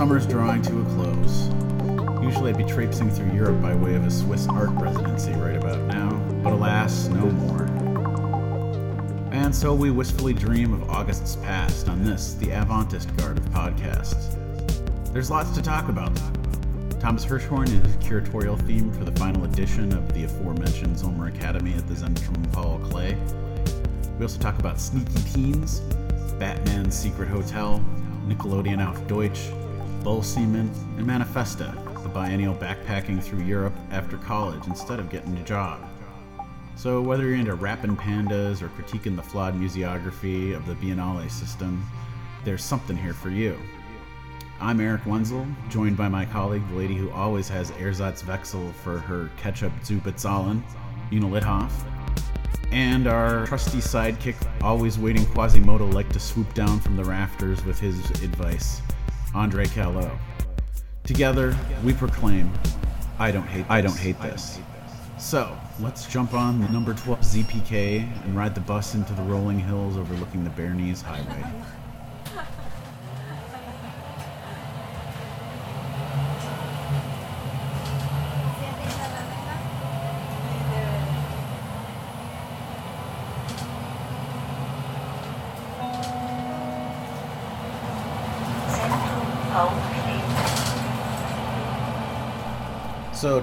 Summer's drawing to a close. Usually I'd be traipsing through Europe by way of a Swiss art residency right about now, but alas, no more. And so we wistfully dream of August's past on this, the Avantist Guard of podcasts. There's lots to talk about. Thomas Hirschhorn and his curatorial theme for the final edition of the aforementioned Zolmer Academy at the Zentrum Paul Klee. We also talk about Sneaky Teens, Batman's Secret Hotel, Nickelodeon auf Deutsch, Bull Seaman, and Manifesta, the biennial backpacking through Europe after college instead of getting a job. So, whether you're into rapping pandas or critiquing the flawed museography of the Biennale system, there's something here for you. I'm Eric Wenzel, joined by my colleague, the lady who always has Ersatzwechsel for her ketchup Zubetzahlen, Una Lithoff, and our trusty sidekick, always waiting Quasimodo like to swoop down from the rafters with his advice, Andre Callot. Together, we proclaim, I don't hate I don't hate this. So, let's jump on the number 12 ZPK and ride the bus into the rolling hills overlooking the Bernese Highway.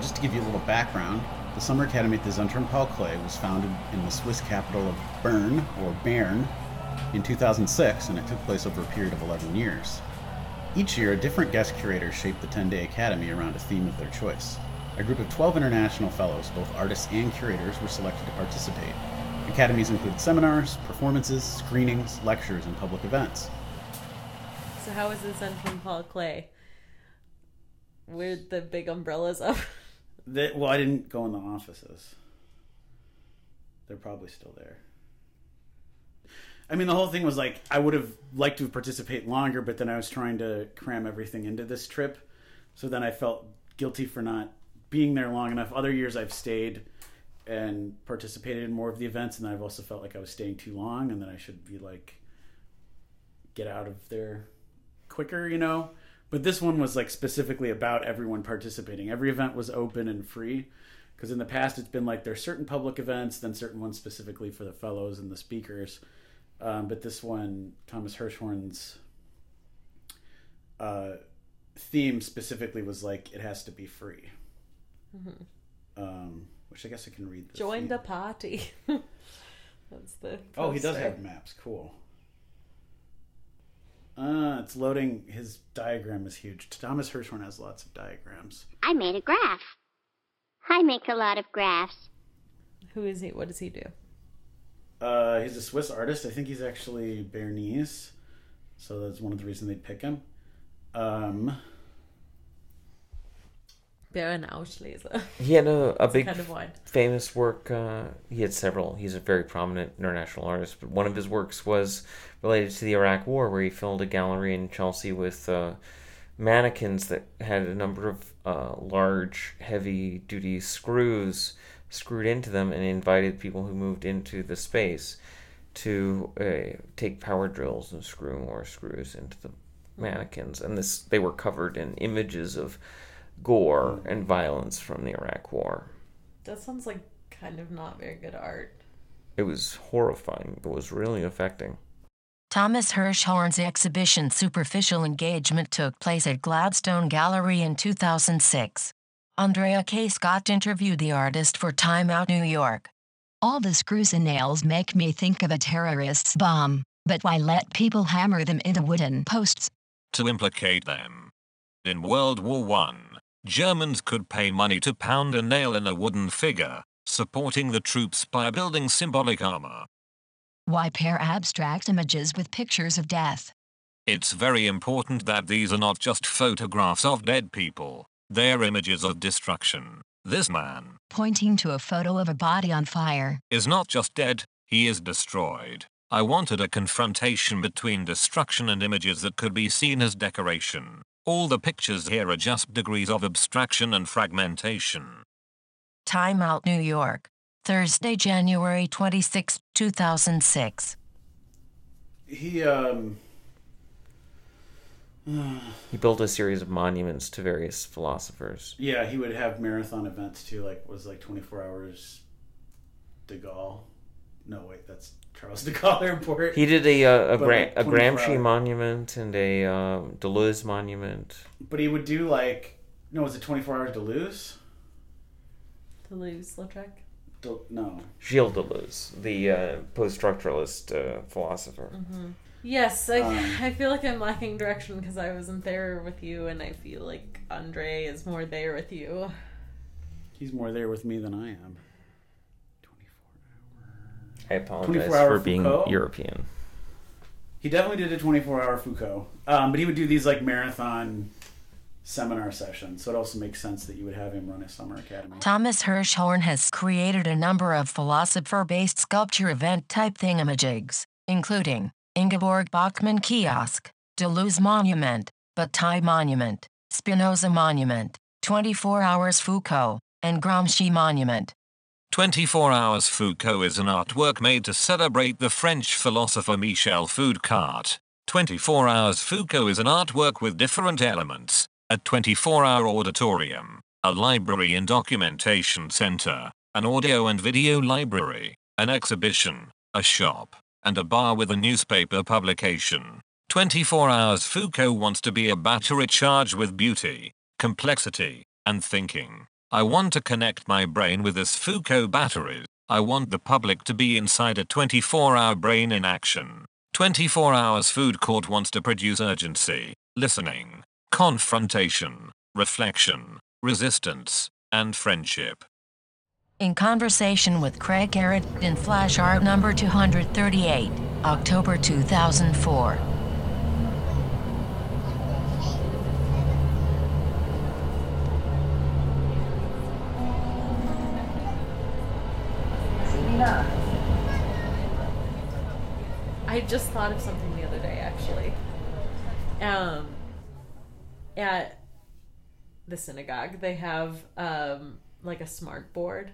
Just to give you a little background, the Summer Academy at the Zentrum Paul Klee was founded in the Swiss capital of Bern, or Bern, in 2006, and it took place over a period of 11 years. Each year, a different guest curator shaped the 10 day academy around a theme of their choice. A group of 12 international fellows, both artists and curators, were selected to participate. Academies include seminars, performances, screenings, lectures, and public events. So how is the Zentrum Paul Klee? Where'd the big umbrellas up? They, well, I didn't go in the offices. They're probably still there. I mean, the whole thing was like I would have liked to participate longer, but then I was trying to cram everything into this trip. So then I felt guilty for not being there long enough. Other years I've stayed and participated in more of the events, and I've also felt like I was staying too long, and then I should be like get out of there quicker, you know. But this one was like specifically about everyone participating. Every event was open and free. Because in the past, it's been like there's certain public events, then certain ones specifically for the fellows and the speakers. Um, but this one, Thomas Hirschhorn's uh, theme specifically was like it has to be free. Um, which I guess I can read. The Join theme. the party. That's the. Oh, he does have maps. Cool. Uh, it's loading. His diagram is huge. Thomas Hirschhorn has lots of diagrams. I made a graph. I make a lot of graphs. Who is he? What does he do? Uh, he's a Swiss artist. I think he's actually Bernese, so that's one of the reasons they pick him. Um, Baron Auschleser. He had a, a big kind of wide. famous work. Uh, he had several. He's a very prominent international artist, but one of his works was related to the Iraq War, where he filled a gallery in Chelsea with uh, mannequins that had a number of uh, large, heavy-duty screws screwed into them, and invited people who moved into the space to uh, take power drills and screw more screws into the mannequins. And this, they were covered in images of gore and violence from the Iraq War. That sounds like kind of not very good art. It was horrifying. It was really affecting. Thomas Hirschhorn's exhibition Superficial Engagement took place at Gladstone Gallery in 2006. Andrea K. Scott interviewed the artist for Time Out New York. All the screws and nails make me think of a terrorist's bomb, but why let people hammer them into wooden posts? to implicate them. In World War I, Germans could pay money to pound a nail in a wooden figure, supporting the troops by building symbolic armor. Why pair abstract images with pictures of death? It's very important that these are not just photographs of dead people, they're images of destruction. This man Pointing to a photo of a body on fire. is not just dead, he is destroyed. I wanted a confrontation between destruction and images that could be seen as decoration. All the pictures here are just degrees of abstraction and fragmentation. Time Out New York. Thursday, January 26, 2006. he um he built a series of monuments to various philosophers. Yeah, he would have marathon events too. Like was like twenty four hours. De Gaulle. No, wait, that's Charles de Gaulle Airport. He did a uh, a, But, Gra- like, a Gramsci hour- monument and a uh, Deleuze monument. But he would do like no, was it twenty four hours Deleuze? Deleuze, Lautrec. Del- no, Gilles Deleuze, the uh, post-structuralist uh, philosopher. Yes, I, Um, I feel like I'm lacking direction because I wasn't there with you, and I feel like Andre is more there with you. he's more there with me than I am. I apologize 24 hour for being Foucault? European. He definitely did a 24 hour Foucault. Um, but he would do these like marathon seminar sessions. So it also makes sense that you would have him run a summer academy. Thomas Hirschhorn has created a number of philosopher based sculpture event type thingamajigs, including Ingeborg Bachmann Kiosk, Deleuze Monument, Bataille Monument, Spinoza Monument, 24 Hours Foucault, and Gramsci Monument. 24 Hours Foucault is an artwork made to celebrate the French philosopher Michel Foucault. 24 Hours Foucault is an artwork with different elements a 24 hour auditorium, a library and documentation center, an audio and video library, an exhibition, a shop, and a bar with a newspaper publication. 24 Hours Foucault wants to be a battery charged with beauty, complexity, and thinking. I want to connect my brain with this Foucault batteries. I want the public to be inside a 24 hour brain in action. 24 Hours Foucault wants to produce urgency, listening, confrontation, reflection, resistance, and friendship. In conversation with Craig Garrett in Flash Art number 238, October 2004. I just thought of something the other day, actually. Um, at the synagogue, they have um, like a smart board.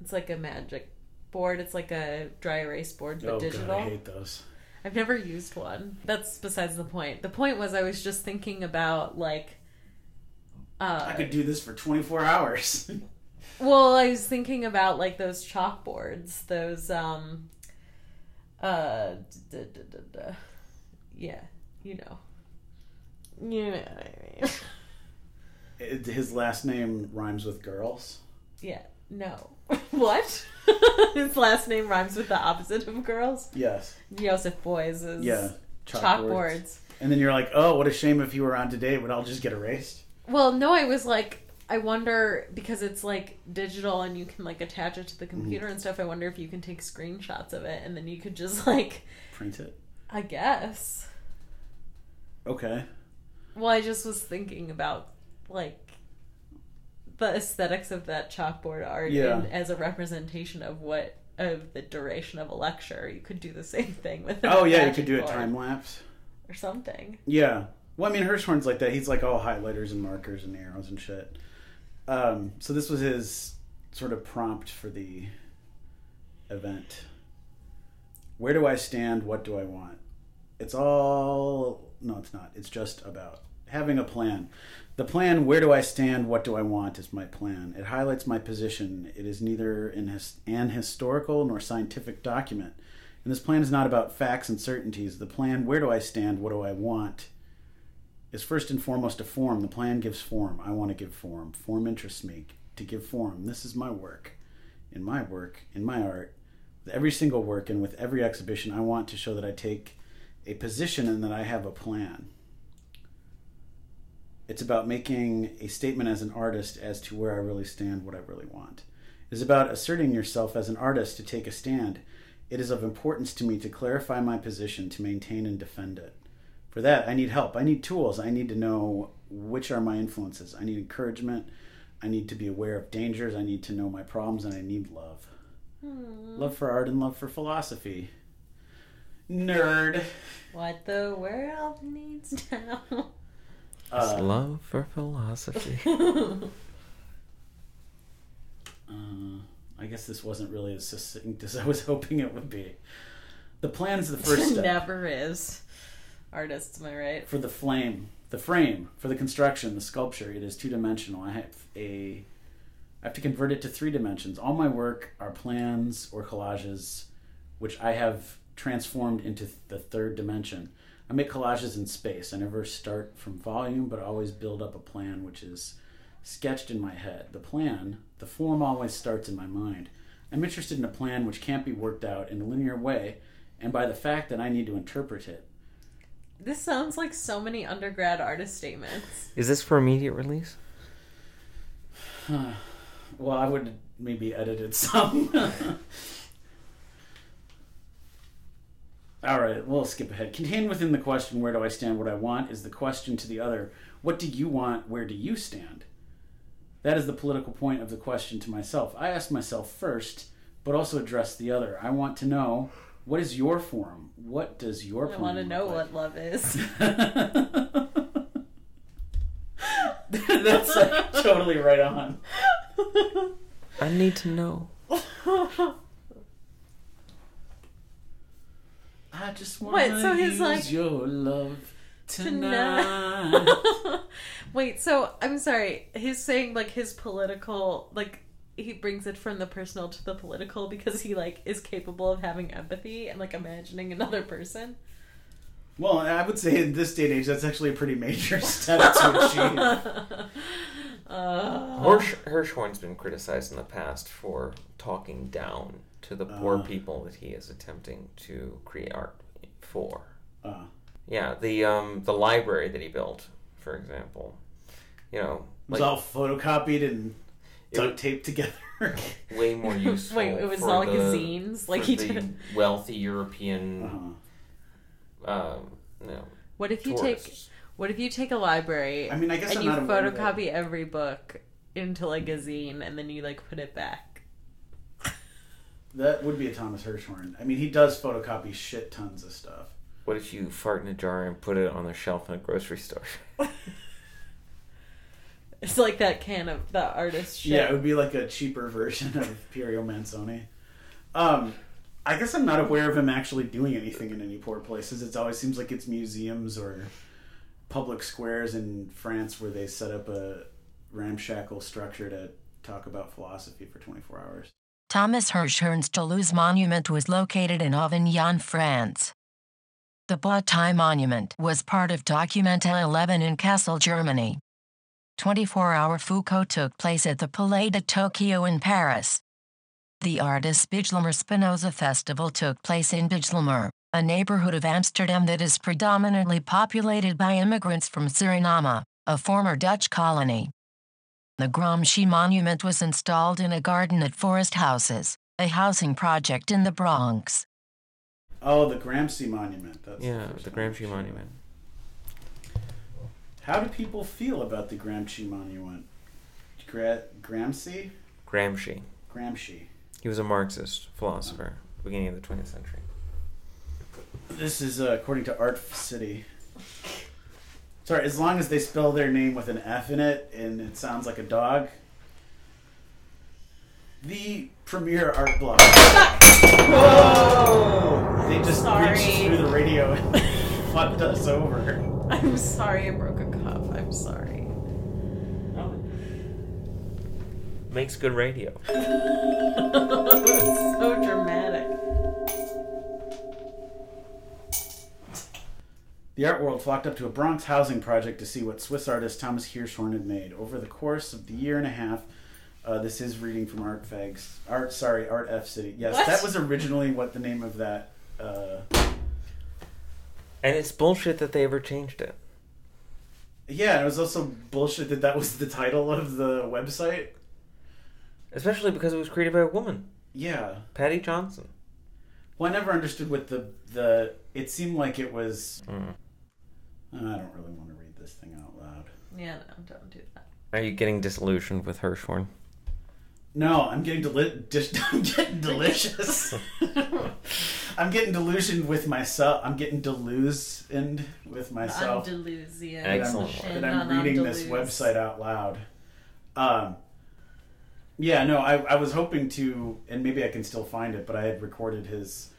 It's like a magic board. It's like a dry erase board, but oh, digital. God, I hate those. I've never used one. That's besides the point. The point was I was just thinking about like. Uh, I could do this for 24 hours. Well, I was thinking about like those chalkboards, those um uh d- d- d- d- yeah, you know. You know what I mean. It- His last name rhymes with girls. yeah. No. what? His last name rhymes with the opposite of girls. Yes. Joseph Beuys is Yeah. chalkboards. And then you're like, oh, what a shame if you were on today, it would all just get erased. Well, no, I was like, I wonder because it's like digital and you can like attach it to the computer and mm-hmm. stuff. I wonder if you can take screenshots of it and then you could just like, Print it. I guess. Okay. Well, I just was thinking about like the aesthetics of that chalkboard art Yeah. and as a representation of what of the duration of a lecture. You could do the same thing with. Oh, yeah, you could do a time lapse. or something. Yeah. Well, I mean, Hirschhorn's like that. He's like all highlighters and markers and arrows and shit. Um, so this was his sort of prompt for the event. Where do I stand? What do I want? It's all. No, it's not. It's just about having a plan. The plan, where do I stand? What do I want, is my plan. It highlights my position. It is neither an, his, an historical nor scientific document. And this plan is not about facts and certainties. The plan, where do I stand? What do I want? Is first and foremost a form. The plan gives form. I want to give form. Form interests me to give form. This is my work. In my work, in my art, with every single work and with every exhibition, I want to show that I take a position and that I have a plan. It's about making a statement as an artist as to where I really stand, what I really want. It is about asserting yourself as an artist to take a stand. It is of importance to me to clarify my position, to maintain and defend it. For that, I need help. I need tools. I need to know which are my influences. I need encouragement. I need to be aware of dangers. I need to know my problems, and I need love. Love for art and love for philosophy. Nerd. What the world needs now. It's Uh, love for philosophy. Uh, I guess this wasn't really as succinct as I was hoping it would be. The plan's the first step. Never is. Artists, am I right? For the flame. The frame for the construction, the sculpture, it is two dimensional. I have a I have to convert it to three dimensions. All my work are plans or collages, which I have transformed into the third dimension. I make collages in space. I never start from volume, but I always build up a plan which is sketched in my head. The plan, the form always starts in my mind. I'm interested in a plan which can't be worked out in a linear way, and by the fact that I need to interpret it. This sounds like so many undergrad artist statements. Is this for immediate release? Well, I would maybe edited some. All right, we'll skip ahead. Contained within the question, where do I stand, what I want, is the question to the other, what do you want, where do you stand? That is the political point of the question to myself. I ask myself first, but also address the other. I want to know, what is your form? What does your I want to know like? what love is. That's like, totally right on. I need to know. I just want to so he's use like- your love tonight. Tonight. Wait, so I'm sorry. He's saying like his political, like he brings it from the personal to the political because he like is capable of having empathy and like imagining another person. well, I would say in this day and age, that's actually a pretty major step to achieve. Hirsch, Hirschhorn's been criticized in the past for talking down to the poor people that he is attempting to create art for. Uh, Yeah, the um the library that he built, for example. You know, it was all photocopied and It duct would- taped together. way more useful. Wait, it was for all the, zines? Like he did- wealthy European, uh-huh. um, no, What if you take what if you take a library I mean, I guess and I'm you not aware of photocopy every book into like a zine and then you like put it back? That would be a Thomas Hirschhorn. I mean, he does photocopy shit tons of stuff. What if you fart in a jar and put it on the shelf in a grocery store? It's like that can of that artist shit. Yeah, it would be like a cheaper version of Piero Manzoni. Um, I guess I'm not aware of him actually doing anything in any poor places. It always seems like it's museums or public squares in France where they set up a ramshackle structure to talk about philosophy for 24 hours. Thomas Hirschhorn's Deleuze Monument was located in Avignon, France. The Bataille Monument was part of Documenta 11 in Kassel, Germany. 24-hour Foucault took place at the Palais de Tokyo in Paris. The artist Bijlmer Spinoza Festival took place in Bijlmer, a neighborhood of Amsterdam that is predominantly populated by immigrants from Suriname, a former Dutch colony. The Gramsci Monument was installed in a garden at Forest Houses, a housing project in the Bronx. Oh, the Gramsci Monument. That's yeah, first the. Gramsci Monument. How do people feel about the Gramsci Monument? Gra- Gramsci? Gramsci. Gramsci. He was a Marxist philosopher, beginning of the 20th century. This is uh, according to Art City. Sorry, as long as they spell their name with an F in it and it sounds like a dog. The premier art blog. Whoa! They just Sorry. reached through the radio and fucked us over. I'm sorry I broke a cup. I'm sorry. Makes good radio. so dramatic. The art world flocked up to a Bronx housing project to see what Swiss artist Thomas Hirschhorn had made. Over the course of the year and a half, uh, this is reading from Art Fags. Art, sorry, Art F City. Yes, What? that was originally what the name of that. Uh, And it's bullshit that they ever changed it. yeah, it was also bullshit that that was the title of the website. Especially because it was created by a woman, Yeah. Paddy Johnson. Well, I never understood what the the. It seemed like it was. Mm. I don't really want to read this thing out loud. Yeah, no, don't do that. Are you getting disillusioned with Hirschhorn? No, I'm getting deli- dis- I'm getting delicious. I'm getting delusioned with myself. I'm getting delusioned with myself. Andalusian. Excellent. that Shin I'm on reading this website out loud. Um, yeah, no, I, I was hoping to, and maybe I can still find it, but I had recorded his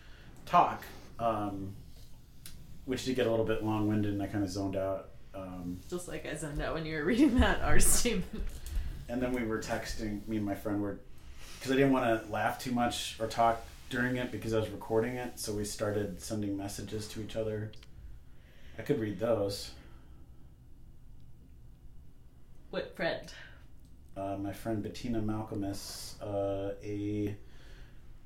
talk, um, which did get a little bit long winded, and I kind of zoned out Um, Just like I said no when you were reading that art statement. And then we were texting. Me and my friend were because I didn't want to laugh too much or talk during it because I was recording it. So we started sending messages to each other. I could read those. What friend? uh, my friend Bettina Malcomess, uh, a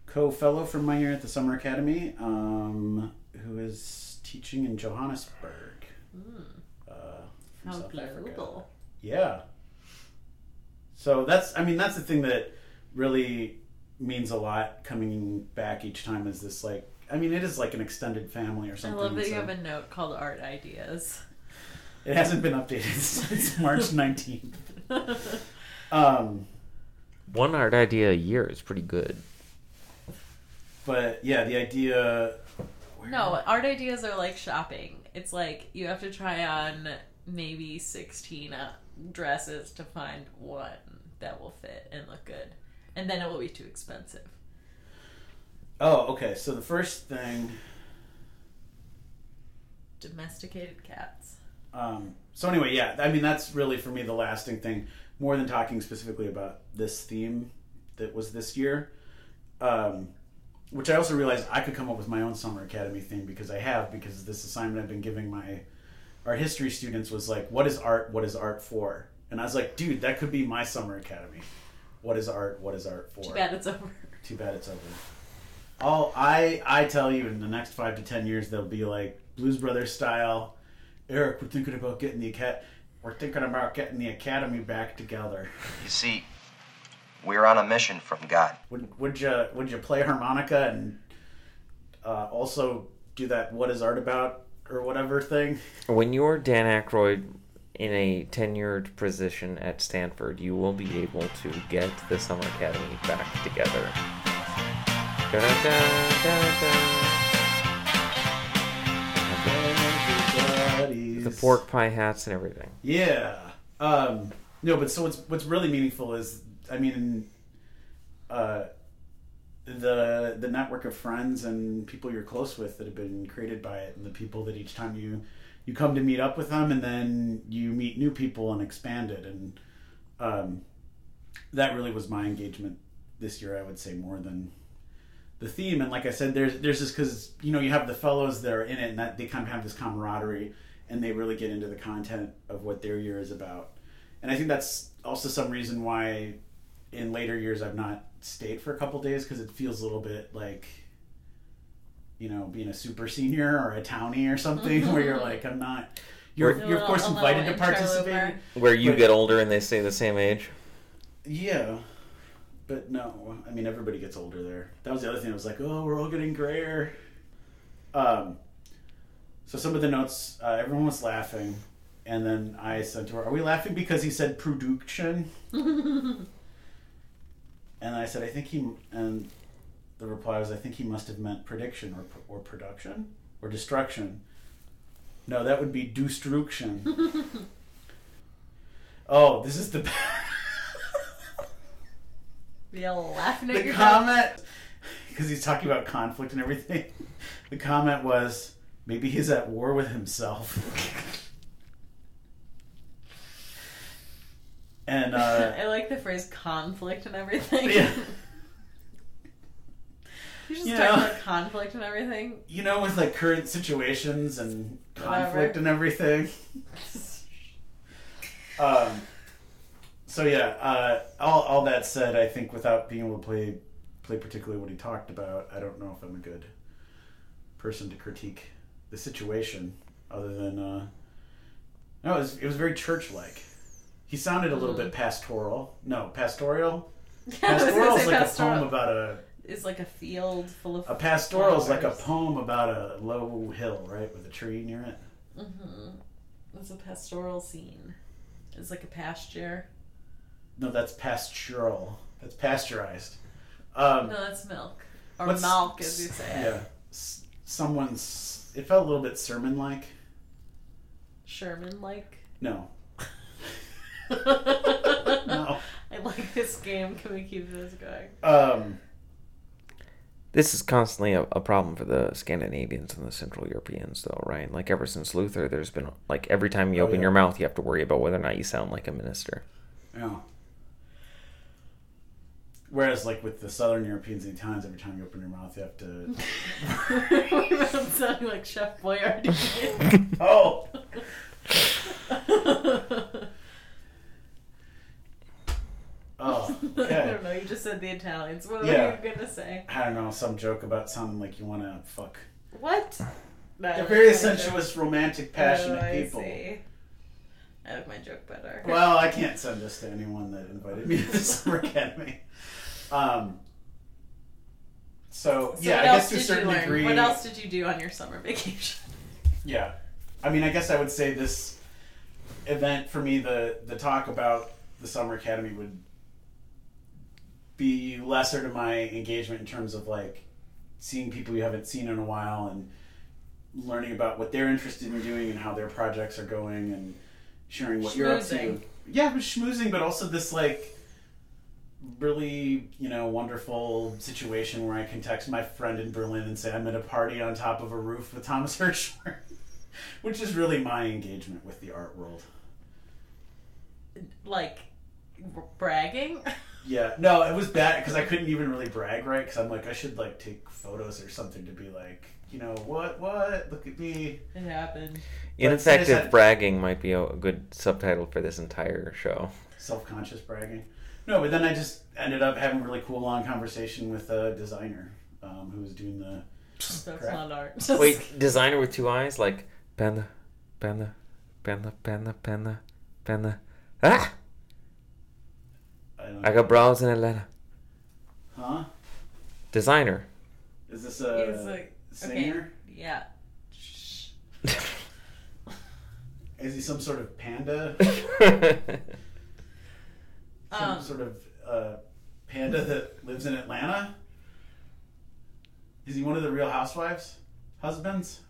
co-fellow from my year at the Summer Academy, um, who is teaching in Johannesburg, uh, from How South Africa. Yeah. So that's, I mean, that's the thing that really means a lot coming back each time. Is this like, I mean, it is like an extended family or something. I love that you have a note called art ideas. It hasn't been updated since March nineteenth. Um, One art idea a year is pretty good. but yeah, the idea. No, art ideas are like shopping. It's like you have to try on maybe 16 uh, dresses to find one that will fit and look good. And then it will be too expensive. Oh, okay. So the first thing. Domesticated cats. Um, so anyway, yeah. I mean, that's really for me the lasting thing, more than talking specifically about this theme that was this year. Um, which I also realized I could come up with my own summer academy theme because I have because this assignment I've been giving my art history students was like, what is art? What is art for? And I was like, dude, that could be my summer academy. What is art? What is art for? Too bad it's over. Too bad it's over. All I I tell you in the next five to ten years they'll be like Blues Brothers style. Eric, we're thinking about getting the cat. We're thinking about getting the academy back together. You see, we're on a mission from God. Would would you would you play harmonica and uh, also do that what is art about or whatever thing? When you're Dan Aykroyd in a tenured position at Stanford, you will be able to get the Summer Academy back together. The pork pie hats and everything. Yeah. Um, no, but so what's what's really meaningful is, I mean, uh, the the network of friends and people you're close with that have been created by it, and the people that each time you you come to meet up with them, and then you meet new people and expand it, and um, that really was my engagement this year. I would say more than the theme and like i said there's there's this because you know you have the fellows that are in it and that they kind of have this camaraderie and they really get into the content of what their year is about and i think that's also some reason why in later years i've not stayed for a couple days because it feels a little bit like you know being a super senior or a townie or something where you're like i'm not you're, Where- you're of course invited to interloper. participate Where you But- get older and they stay the same age. yeah, but no. I mean, everybody gets older there. That was the other thing. I was like, oh, we're all getting grayer. Um, so some of the notes, uh, everyone was laughing, and then I said to her, "Are we laughing because he said production?" and I said, "I think he." And the reply was, "I think he must have meant prediction or or production or destruction." No, that would be destruction. oh, this is the. All laughing at the your comment because he's talking about conflict and everything the comment was maybe he's at war with himself and uh I like the phrase conflict and everything. yeah You just You talk know. about conflict and everything. you know with like current situations and conflict Whatever. and everything um so yeah uh all, all that said i think without being able to play play particularly what he talked about i don't know if i'm a good person to critique the situation other than uh no it was, it was very church like he sounded a little bit pastoral no pastoral pastoral is like pastoral. a poem about a It's like a field full of a pastoral is like a flowers. poem about a low hill right with a tree near it hmm It's a pastoral scene. It's like a pasture. No, that's pastoral. That's pasteurized. Um, No, that's milk. Or what's- milk, as you say. Yeah. S- Someone's. It felt a little bit sermon like. Sherman like. No. no. I like this game. Can we keep this going? Um, This is constantly a, a problem for the Scandinavians and the Central Europeans, though, right? Like ever since Luther, there's been like every time you Oh, open yeah. your mouth, you have to worry about whether or not you sound like a minister. Yeah. Whereas, like with the Southern Europeans and Italians, every time you open your mouth, you have to. I'm sounding like Chef Boyardee. oh. Oh. I don't know. You just said the Italians. What Yeah. were you gonna say? I don't know some joke about sounding like you want to fuck. What? No, They're very that's kind of- sensuous, romantic, passionate Oh, I people. see. I like my joke better. Well, I can't send this to anyone that invited me to the summer academy. Um. So, So yeah, I guess to a certain you learn? degree. What else did you do on your summer vacation? Yeah, I mean, I guess I would say this event for me, the the talk about the summer academy would be lesser to my engagement in terms of like seeing people you haven't seen in a while and learning about what they're interested in doing and how their projects are going and sharing what you're up to. Schmoozing. Yeah, but schmoozing, but also this like really you know wonderful situation where I can text my friend in Berlin and say I'm at a party on top of a roof with Thomas Hirschhorn, which is really my engagement with the art world. Like bragging? Yeah, no, it was bad because I couldn't even really brag right because I'm like I should like take photos or something to be like you know what what look at me. It happened. But Ineffective said- bragging might be a a good subtitle for this entire show. self-conscious bragging. No, but then I just ended up having a really cool long conversation with a designer um, who was doing the. That's Crap. not art. Wait, designer with two eyes, like panda, panda, panda, panda, panda, panda. Ah! I don't I got brows in Atlanta. Huh? Designer. Is this He's a like, singer? okay, yeah. Is he some sort of panda? some Um, sort of uh, panda that lives in Atlanta? Is he one of the Real Housewives husbands?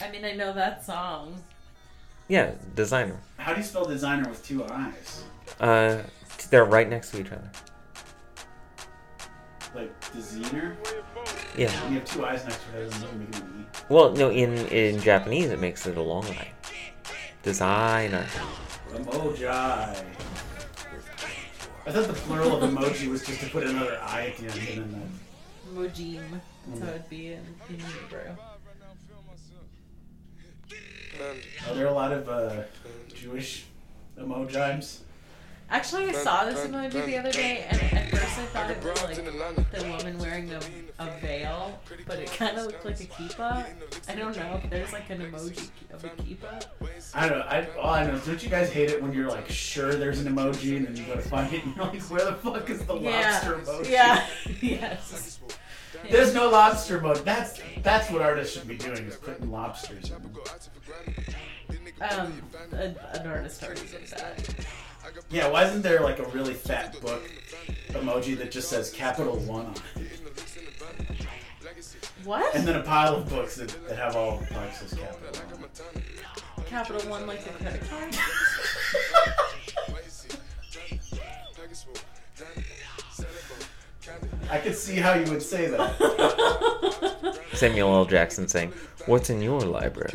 I mean, I know that song. yeah, designer. How do you spell designer with two eyes? Uh, they're right next to each other. Like designer? Yeah. When you have two eyes next to each other, doesn't make it an E. Well, no, in in Japanese it makes it a long line. Designer. Emoji. I thought the plural of emoji was just to put another I at the end and then Mojim. That's how it'd be in, in Hebrew. Are there a lot of uh, Jewish emojimes? Actually, I saw this emoji the other day, and at first I thought it was like the woman wearing a, a veil, but it kind of looked like a kippah. I don't know if there's like an emoji of a kippah. I don't know. I, all I know is, don't you guys hate it when you're like sure there's an emoji and then you go to find it and you're like, where the fuck is the lobster emoji? Yeah. yes. There's no lobster emoji. That's that's what artists should be doing is putting lobsters in. Um, a, an artist already did that. Yeah, why isn't there like a really fat book emoji that just says capital one on it? What? And then a pile of books that, that have all marks as capital one. Capital One like the credit card? I could see how you would say that. Samuel L. Jackson saying, "What's in your library?"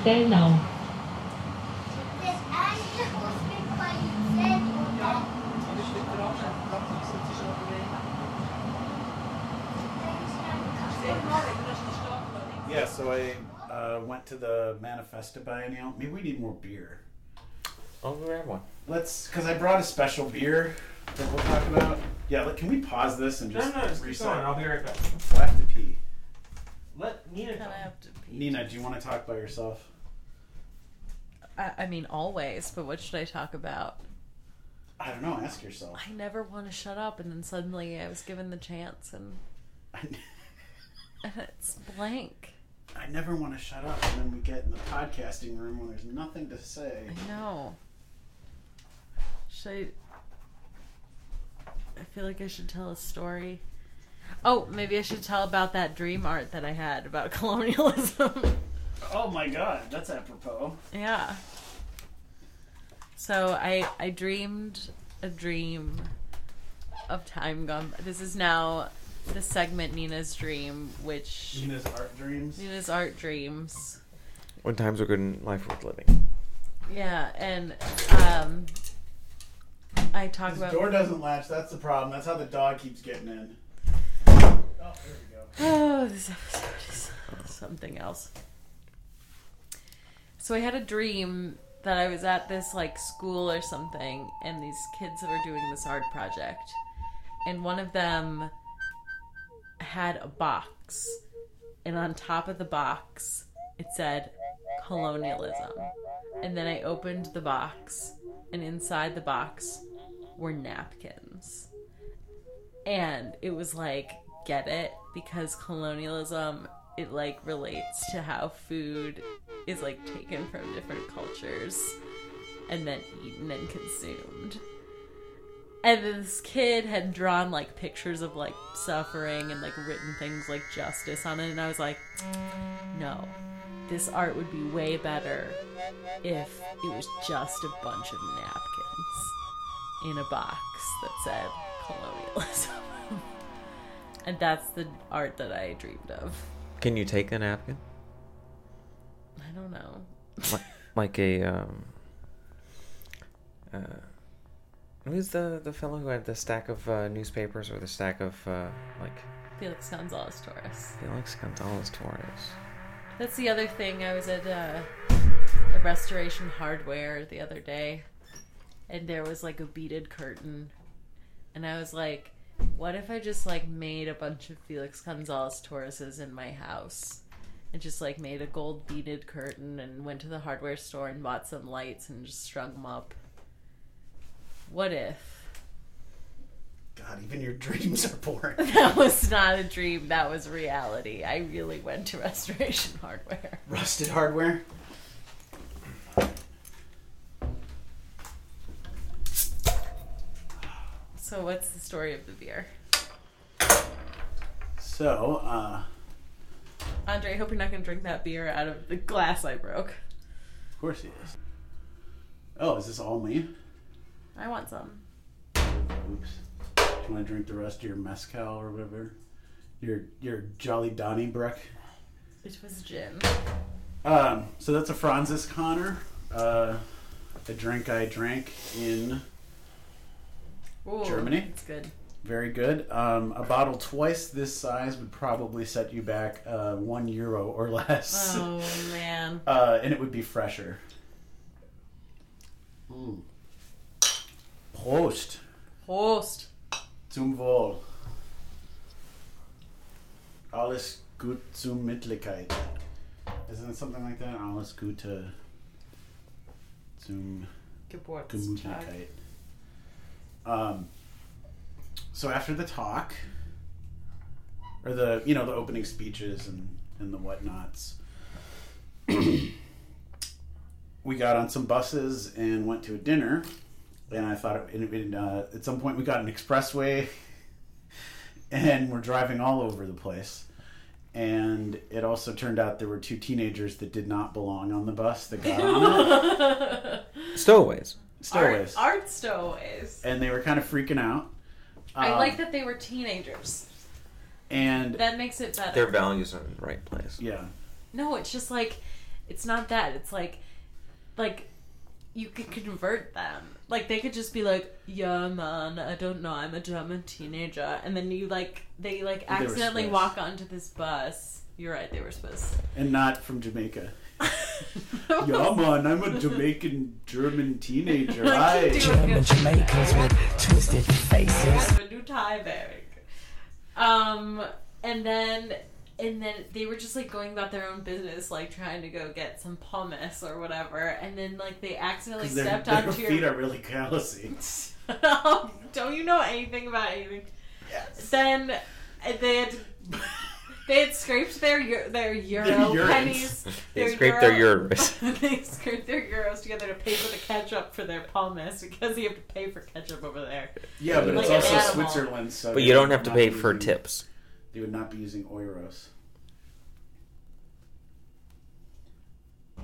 Stellnau. Yeah. So I uh, went to the Manifesta Biennial. Maybe we need more beer. I'll grab one. Let's, because I brought a special beer that we'll talk about. Yeah. Like, can we pause this and just reset? be right back. I have to pee. Let Nina Kind of have to pee. Nina, do you want to talk by yourself? I, I mean, always, but what should I talk about? I don't know. Ask yourself. I never want to shut up, and then suddenly I was given the chance, and, and it's blank. I never want to shut up, and then we get in the podcasting room when there's nothing to say. I know. Should I? I feel like I should tell a story. Oh, maybe I should tell about that dream art that I had about colonialism. Oh my god, that's apropos. yeah. So I I dreamed a dream of time gone. This is now the segment Nina's dream, which Nina's art dreams. Nina's art dreams. When times are good and life worth living. Yeah, and um, I talk This about door doesn't latch. That's the problem. That's how the dog keeps getting in. Oh. Oh, this episode is something else. So I had a dream that I was at this like school or something, and these kids were doing this art project, and one of them had a box, and on top of the box it said colonialism, and then I opened the box, and inside the box were napkins and it was like get it because colonialism it like relates to how food is like taken from different cultures and then eaten and consumed and this kid had drawn like pictures of like suffering and like written things like justice on it and i was like no this art would be way better if it was just a bunch of napkins in a box that said colonialism. and that's the art that I dreamed of. Can you take a napkin? I don't know. like, like a um uh who's the the fellow who had the stack of uh, newspapers or the stack of uh like Felix Gonzalez Torres. Felix Gonzalez Torres. That's the other thing. I was at uh, a restoration hardware the other day, and there was like a beaded curtain, and I was like, "What if I just like made a bunch of Felix Gonzalez Torreses in my house?" And just like made a gold beaded curtain and went to the hardware store and bought some lights and just strung them up. What if? God, even your dreams are boring. That was not a dream, that was reality. I really went to restoration hardware. Rusted hardware. So, what's the story of the beer? So, uh, Andre, I hope you're not going to drink that beer out of the glass I broke. of course he is. Oh, is this all me? I want some. Oops. Do you want to drink the rest of your mezcal or whatever? Your your Jolly Donnybrook. It was gin. Um, so that's a Franziskaner. Uh, a drink I drank in Ooh, Germany. It's good. Very good. Um, a bottle twice this size would probably set you back uh, one euro or less. Oh, man. Uh, and it would be fresher. Mm. Prost. Prost. Zum Wohl. Alles gut zum Mittlichkeit. Isn't it something like that? Alles Gute zum Geburtstag. Gemütlichkeit. Um, so after the talk, or the you know the opening speeches and and the whatnots, we got on some buses and went to a dinner. And I thought it, it, it, uh, at some point we got an expressway, and we're driving all over the place. And it also turned out there were two teenagers that did not belong on the bus that got on it. Stowaways. Stowaways. Art, art stowaways. and they were kind of freaking out. I Um, like that they were teenagers. And That makes it better. Their values are in the right place. yeah, No, it's just like it's not that. It's like like you could convert them. Like they could just be like, "Yeah, man, I don't know. I'm a German teenager." And then you like they like accidentally Swiss. walk onto this bus. You're right, they were Swiss. and not from Jamaica. Yeah, man, I'm a Jamaican German teenager. Hi. German Jamaicans with twisted faces. a new tie bag. Um, and then and then they were just like going about their own business, like trying to go get some pommes or whatever, and then like they accidentally stepped their onto feet your. Feet are really callousy. Don't you know anything about anything? Yes. Then they had they had scraped their their euro Their pennies. They scraped their euros. they scraped their euros together to pay for the ketchup for their pommes because you have to pay for ketchup over there. Yeah, but Like it's also animal. Switzerland, so But you don't have to pay for using- tips. They would not be using euros.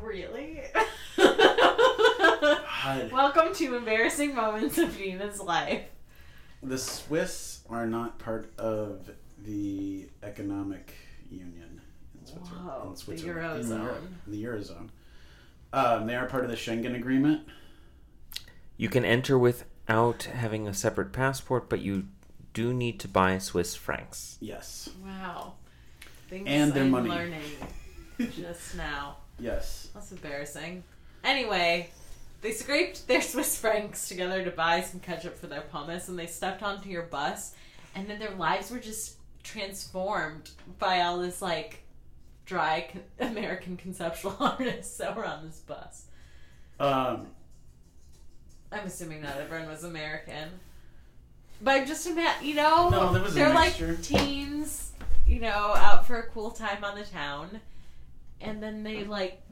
Really? Welcome to embarrassing moments of Gina's life. The Swiss are not part of the economic union in Switzerland. Whoa, in the Switzerland. In Euro- Eurozone. in the Eurozone. Um, they are part of the Schengen Agreement. You can enter without having a separate passport, but you do need to buy Swiss francs. Yes. Wow. Things And their I'm money. learning just now. Yes. That's embarrassing. Anyway, they scraped their Swiss francs together to buy some ketchup for their pommes, and they stepped onto your bus, and then their lives were just transformed by all this like dry American conceptual artists that were on this bus. Um, I'm assuming not everyone was American, but I'm just imagine, you know, No, there was they're like teens, you know, out for a cool time on the town, and then they like.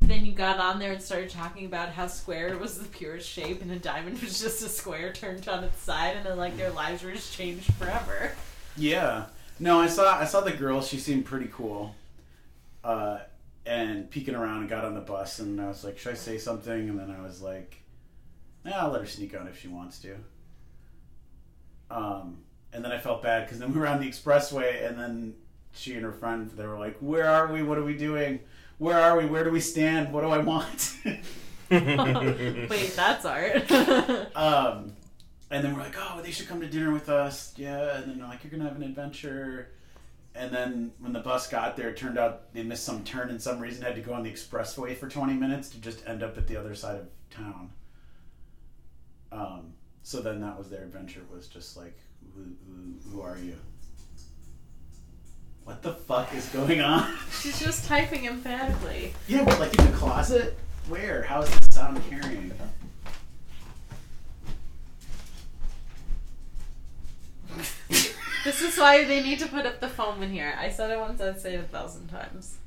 Then you got on there and started talking about how square was the purest shape and a diamond was just a square turned on its side, and then like their lives were just changed forever. Yeah. No, I saw I saw the girl. She seemed pretty cool. Uh, and peeking around and got on the bus and I was like, should I say something? And then I was like, yeah, I'll let her sneak on if she wants to. Um, and then I felt bad because then we were on the expressway and then she and her friend they were like, where are we? What are we doing? Where are we? Where do we stand? What do I want? Wait, that's art. Um, and then we're like, oh, they should come to dinner with us. Yeah. And then they're like, you're going to have an adventure. And then when the bus got there, it turned out they missed some turn and some reason had to go on the expressway for 20 minutes to just end up at the other side of town. Um, so then that was their adventure was just like, who, who, who are you? What the fuck is going on? She's just typing emphatically. Yeah, but like in the closet? Where? How is the sound carrying? This is why they need to put up the foam in here. I said it once, I'd say it a thousand times.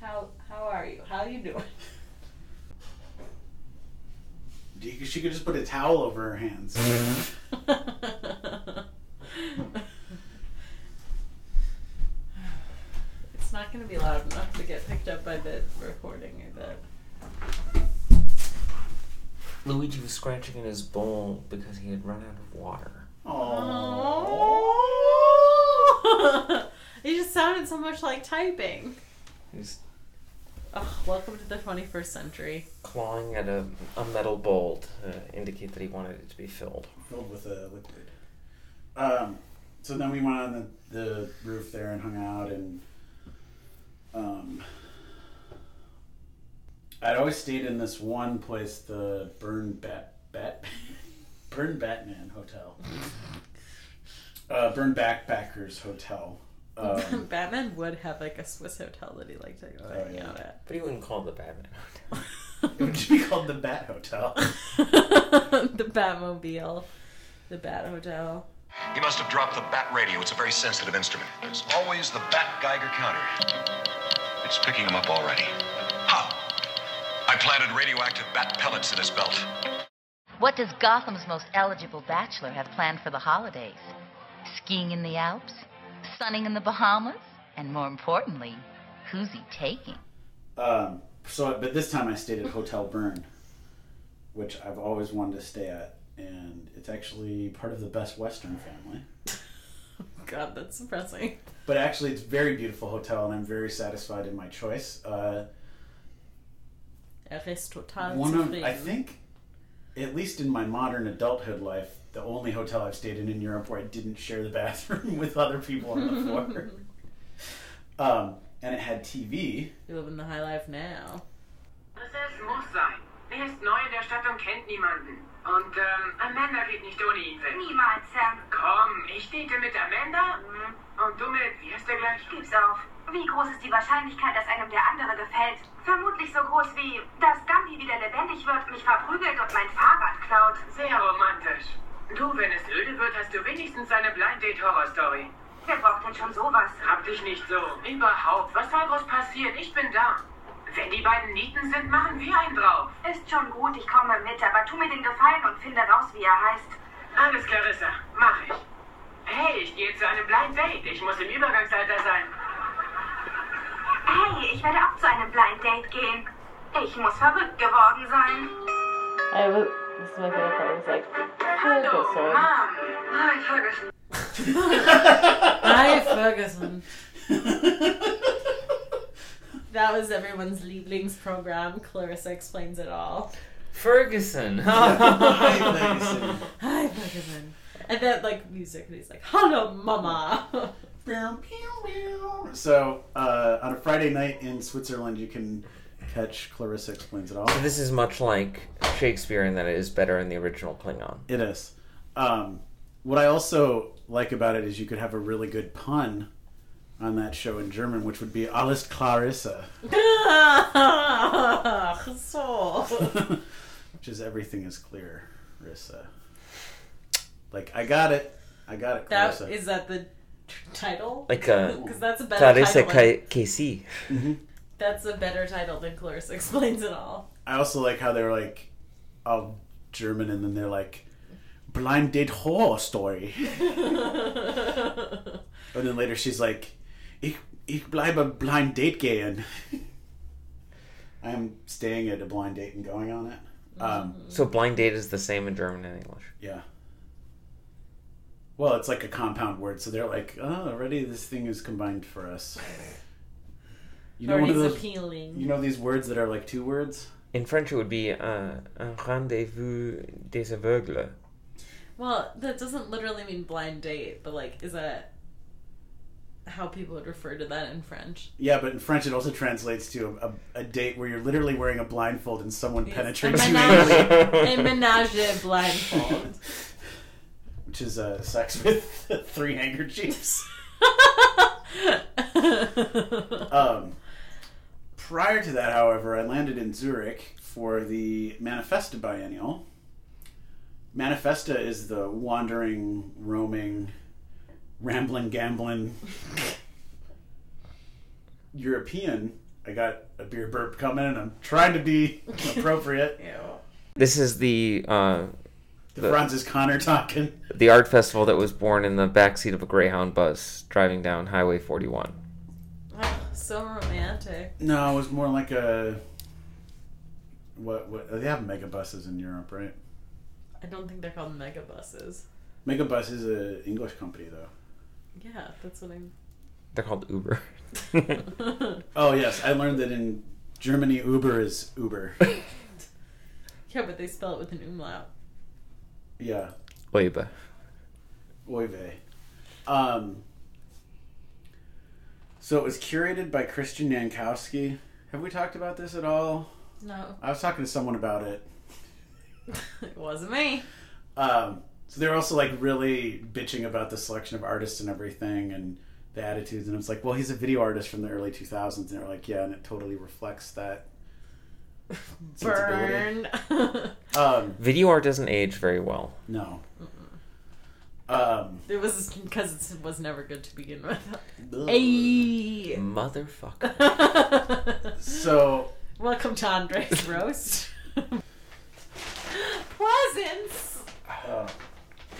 How how are you? How are you doing? She could just put a towel over her hands. it's not going to be loud enough to get picked up by the recording, I bet. Luigi was scratching in his bowl because he had run out of water. Oh. it just sounded so much like typing. He's Oh, welcome to the 21st century. clawing at a, a metal bowl to indicate that he wanted it to be filled. filled with a liquid. Um, so then we went on the, the roof there and hung out and um, I'd always stayed in this one place, the Bern Bat Bat Bern Batman Hotel. Uh, Bern Backpackers Hotel. Um, Batman would have like a Swiss hotel that he liked to go hang yeah. out at. But he wouldn't call it the Batman Hotel. it would just be called the Bat Hotel. the Batmobile. The Bat Hotel. He must have dropped the bat radio. It's a very sensitive instrument. There's always the bat Geiger counter. It's picking him up already. How? I planted radioactive bat pellets in his belt. What does Gotham's most eligible bachelor have planned for the holidays? Skiing in the Alps? Sunning in the Bahamas? And more importantly, who's he taking? Um, so, but this time I stayed at Hotel Bern, which I've always wanted to stay at, and it's actually part of the Best Western family. God, that's depressing. But actually, it's a very beautiful hotel, and I'm very satisfied in my choice. Uh, Er ist total one of. I think, at least in my modern adulthood life, the only hotel I've stayed in in Europe where I didn't share the bathroom with other people on the floor. um, and it had TV. You live in the high life now. Das muss sein. Er ist neu in der Stadt und kennt niemanden. Und ähm, Amanda geht nicht ohne ihn weg. Niemals, Sam. Komm, ich date mit Amanda. Mhm. Und Wie heißt der gleich? Gib's auf. Wie groß ist die Wahrscheinlichkeit, dass einem der andere gefällt? Vermutlich so groß wie, dass Gandhi wieder lebendig wird, mich verprügelt und mein Fahrrad klaut. Sehr romantisch. Du, wenn es öde wird, hast du wenigstens eine Blind Date Horror Story. Wer braucht denn schon sowas? Hab dich nicht so. Überhaupt. Was soll groß passieren? Ich bin da. Wenn die beiden Nieten sind, machen wir einen drauf. Ist schon gut, ich komme mit, aber tu mir den Gefallen und finde raus, wie er heißt. Alles, Clarissa. Mach ich. Hey, ich gehe zu einem Blind Date. Ich muss im Übergangsalter sein. Hey, ich werde auch zu einem Blind Date gehen. Ich muss verrückt geworden sein. I was, this is my favorite part. It's like, Hallo, Ferguson. Mom. Hi, Ferguson. Hi, Ferguson. that was everyone's Lieblingsprogramm. Clarissa explains it all. Ferguson. Hi, Ferguson. Hi, Ferguson. And then, like, music, and he's like, Hello, Mama. So, uh, on a Friday night in Switzerland, you can catch Clarissa Explains It All. So this is much like Shakespeare in that it is better in the original Klingon. It is. Um, what I also like about it is you could have a really good pun on that show in German, which would be Alles Clarissa, which is everything is clear, Rissa. Like, I got it. I got it, That Clarissa. is that the t- title? Like uh, Because that's a better Clarissa title. than- K- KC. That's a better title than Clarissa explains it all. I also like how they're like all German and then they're like blind date horror story. And then later she's like, ich, ich bleibe blind date gehen. I'm staying at a blind date and going on it. Um, So blind date is the same in German and English. yeah. Well, it's like a compound word, so they're like, oh, already this thing is combined for us. You know, one of those, appealing. you know these words that are like two words? In French, it would be uh, un rendezvous des aveugles. Well, that doesn't literally mean blind date, but like, is that how people would refer to that in French? Yeah, but in French it also translates to a, a, a date where you're literally wearing a blindfold and someone penetrates a you menage, a menage blindfold. which is uh, sex with three handkerchiefs. um, prior to that, however, I landed in Zurich for the Manifesta Biennial. Manifesta is the wandering, roaming, rambling, gambling European. I got a beer burp coming, and I'm trying to be appropriate. This is the uh, The Francis Connor talking. the art festival that was born in the backseat of a Greyhound bus driving down Highway 41. Oh, so romantic. No, it was more like a. What? What? They have megabuses in Europe, right? I don't think they're called megabuses. Megabus is an English company, though. Yeah, that's what I'm. They're called Uber. Oh yes, I learned that in Germany, Uber is Uber. Yeah, but they spell it with an umlaut. Yeah, Uber. oy vey. Um. So it was curated by Christian Jankowski. Have we talked about this at all? No, I was talking to someone about it. it wasn't me. Um, so they're also like really bitching about the selection of artists and everything and the attitudes. And it's like, well, he's a video artist from the early 2000s. And they're like, yeah, and it totally reflects that. Sensibility. Burn. Um, Video art doesn't age very well. no. Um, It was because it was never good to begin with. Hey. Motherfucker. so Welcome to Andre's roast. Presents. uh,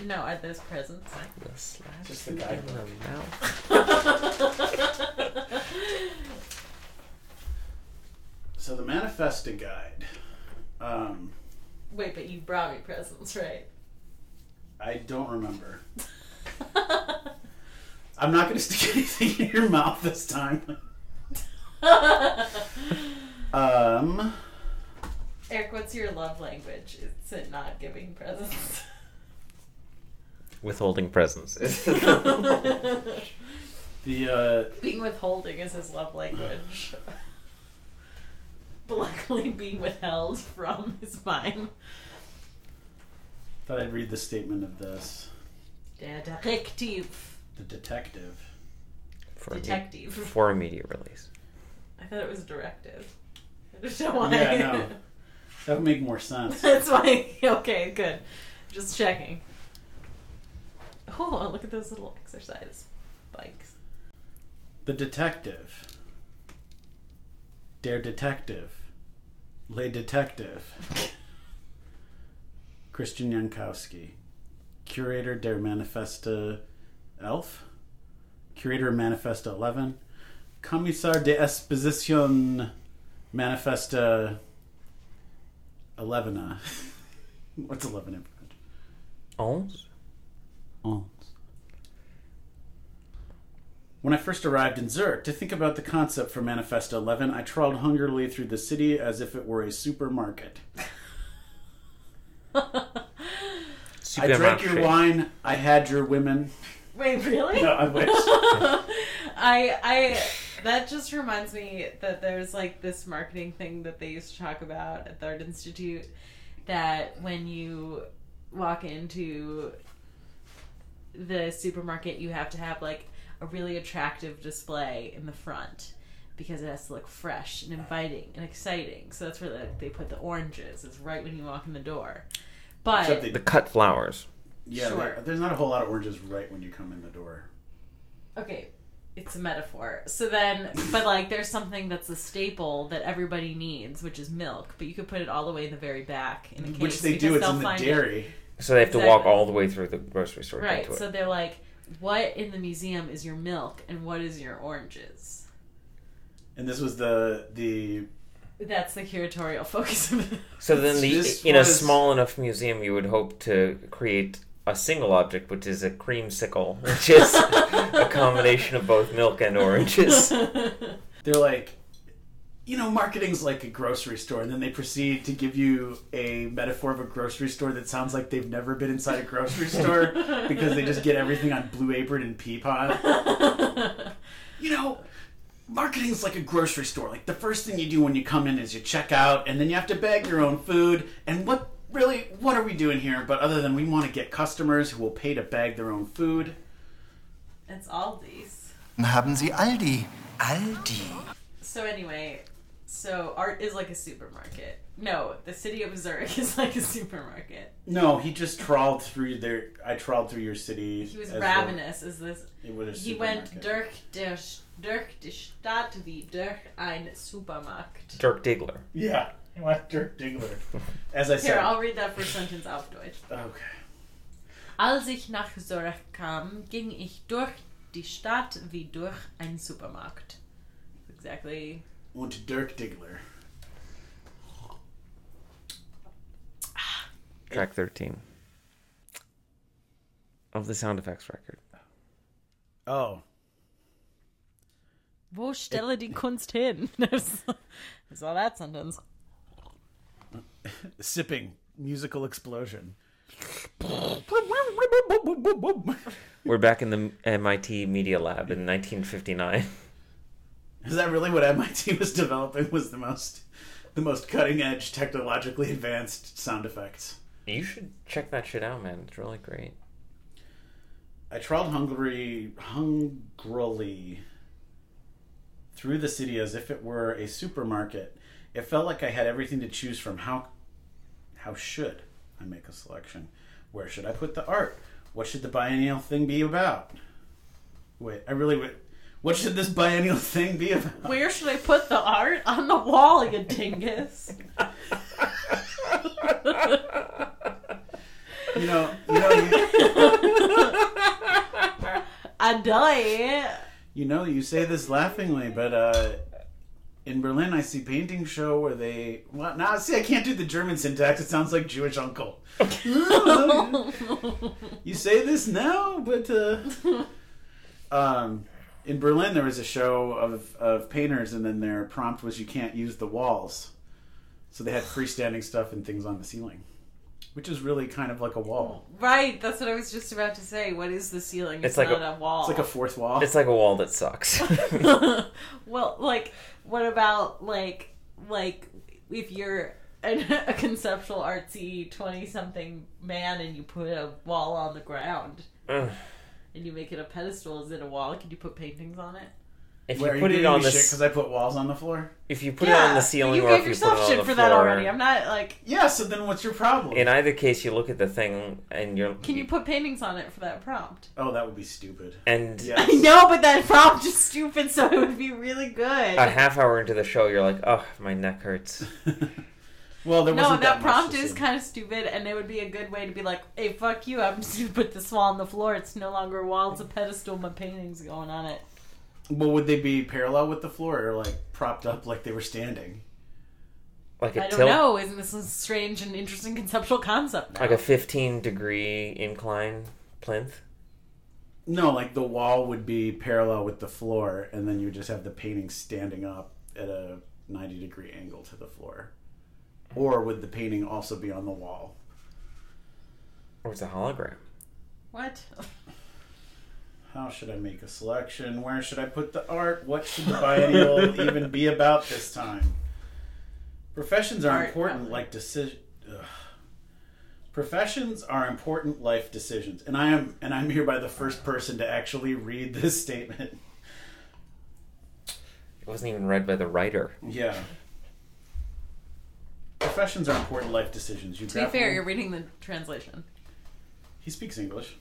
No, are those presents? just the guy. So the Manifesta Guide. Um, Wait, but you brought me presents, right? I don't remember. I'm not going to stick anything in your mouth this time. um, Eric, what's your love language? It's it not giving presents. Withholding presents. the uh, being withholding is his love language. But luckily, being withheld from is fine. thought I'd read the statement of this. Der Detektiv. The detective. for a me- Detective. for immediate release. I thought it was a directive. I don't know why. Yeah, no. That would make more sense. That's why. Okay, good. Just checking. Oh, look at those little exercise bikes. The detective. Der Detective. Le Detective. Christian Jankowski, Curator der Manifesta Elf. Curator Manifesta 11. Commissar de Exposition Manifesta 11. What's 11 in French? Onze? Onze. When I first arrived in Zurich to think about the concept for Manifesta 11, I trawled hungrily through the city as if it were a supermarket. I drank your wine, I had your women. Wait, really? No, I wish. I I that just reminds me that there's like this marketing thing that they used to talk about at the Art Institute that when you walk into the supermarket you have to have like a really attractive display in the front because it has to look fresh and inviting and exciting. So that's where the, they put the oranges It's right when you walk in the door. But Except they- The cut flowers. Yeah, Sure. there- there's not a whole lot of oranges right when you come in the door. okay it's a metaphor so then but like there's something that's a staple that everybody needs which is milk but you could put it all the way in the very back in a case Which they do, it's in the find it- dairy. So they have to walk all the way through the grocery store to right get to it. so they're like what in the museum is your milk and what is your oranges And this was the the that's the curatorial focus of it So then, the This in a small enough museum, you would hope to create a single object, which is a creamsicle, which is a combination of both milk and oranges. they're like you know marketing's like a grocery store and then they proceed to give you a metaphor of a grocery store that sounds like they've never been inside a grocery store because they just get everything on blue apron and peapod. You know marketing's like a grocery store. Like the first thing you do when you come in is you check out and then you have to bag your own food. And what really what are we doing here? But other than we want to get customers who will pay to bag their own food. It's aldi's. Haben Sie Aldi? Aldi. so anyway so art is like a supermarket no the city of zurich is like a supermarket no he just trawled through there i trawled through your city He was as ravenous Is this. It was a He went supermarket. durch, der, durch die Stadt wie durch ein Supermarkt. Dirk Diggler. Yeah, he went Dirk Diggler. As I said. Here, said. I'll read that first sentence auf Deutsch. Okay. Als ich nach Zurich kam, ging ich durch die Stadt wie durch einen Supermarkt. Exactly. Und Dirk Diggler. Track 13 of the sound effects record. Oh. Wo stelle die Kunst hin? That's, that's all that sentence. Sipping. Musical explosion. We're back in the MIT Media Lab in 1959. Is that really what MIT was developing? Was the most the most cutting edge, technologically advanced sound effects? You should check that shit out, man. It's really great. I trawled Hungary hungrily through the city as if it were a supermarket. It felt like I had everything to choose from. How how should I make a selection? Where should I put the art? What should the biennial thing be about? Wait, I really would. What should this biennial thing be about? Where should I put the art? On the wall, you dingus. You know, you know, you, I die. you know, you say this laughingly, but uh, in Berlin, I see painting show where they. Well, now see, I can't do the German syntax. It sounds like Jewish uncle. you say this now, but uh, um, in Berlin there was a show of of painters, and then their prompt was you can't use the walls, so they had freestanding stuff and things on the ceiling, which is really kind of like a wall. Right, that's what I was just about to say. What is the ceiling? It's It's, like not a- a, wall. It's like a fourth wall. It's like a wall that sucks. well, like, what about like, like if you're an, a conceptual artsy twenty-something man and you put a wall on the ground? Ugh. And you make it a pedestal, is it a wall? Can you put paintings on it? If Where, you put it on the because I put walls on the floor. if you put it on the ceiling you or gave if you put it on shit the for floor, that already. I'm not like. Yeah, so then what's your problem? in either case, you look at the thing and you're Can you put paintings on it for that prompt? oh, that would be stupid. and Yes. I know, but that prompt is stupid, so it would be really good. a half hour into the show, you're like, oh, my neck hurts. Well, there no, wasn't that, that, much prompt to is see. kind of stupid, and it would be a good way to be like, "Hey, fuck you! I'm just gonna put this wall on the floor. It's no longer a wall; it's a pedestal. My paintings going on it." Well, would they be parallel with the floor or like propped up like they were standing? Like a I don't tilt, know. Isn't this a strange and interesting conceptual concept? Now? like a 15 degree incline plinth. No, like the wall would be parallel with the floor, and then you would just have the painting standing up at a 90 degree angle to the floor. Or would the painting also be on the wall? Or it's a hologram. what? How should I make a selection? Where should I put the art? What should the biennial even be about this time? Professions are Art, important, probably. like decision. Professions are important life decisions, and I am, and I'm hereby the first person to actually read this statement. It wasn't even read by the writer. Yeah. Professions are important life decisions. You To be grapple- fair, you're reading the translation. He speaks English.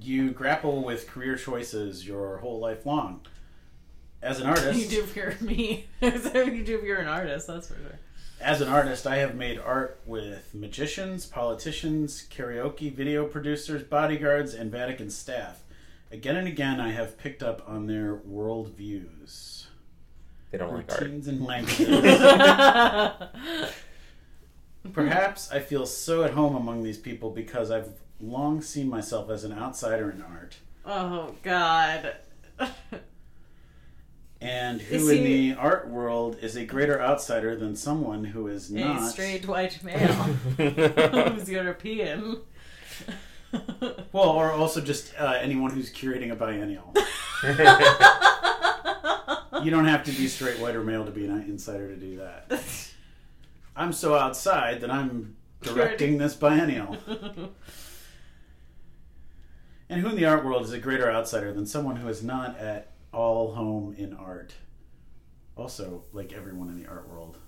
You grapple with career choices your whole life long. As an artist, You do if you're me. so you do if you're an artist. That's for sure. as an artist, I have made art with magicians, politicians, karaoke video producers, bodyguards, and Vatican staff. Again and again, I have picked up on their worldviews, They don't like art. routines, and languages. Perhaps I feel so at home among these people because I've long seen myself as an outsider in art. Oh God. And Is who in the art world is a greater outsider than someone who is not A straight white male who's European. Well, or also just uh, anyone who's curating a biennial. You don't have to be straight white or male to be an insider to do that. I'm so outside that I'm directing this biennial. And who in the art world is a greater outsider than someone who is not at all home in art? Also, like everyone in the art world.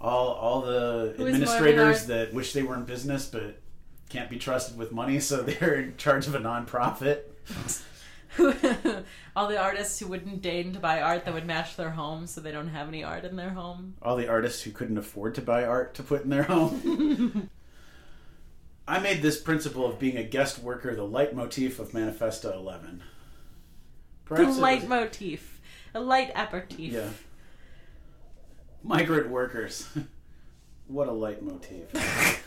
All all the Who is more of an administrators that wish they were in business but can't be trusted with money, so they're in charge of a nonprofit. All the artists who wouldn't deign to buy art that would match their home, so they don't have any art in their home. All the artists who couldn't afford to buy art to put in their home. I made this principle of being a guest worker the leitmotif of Manifesta 11. The it was- leitmotif, a light aperitif. Yeah. Migrant workers. what a leitmotif.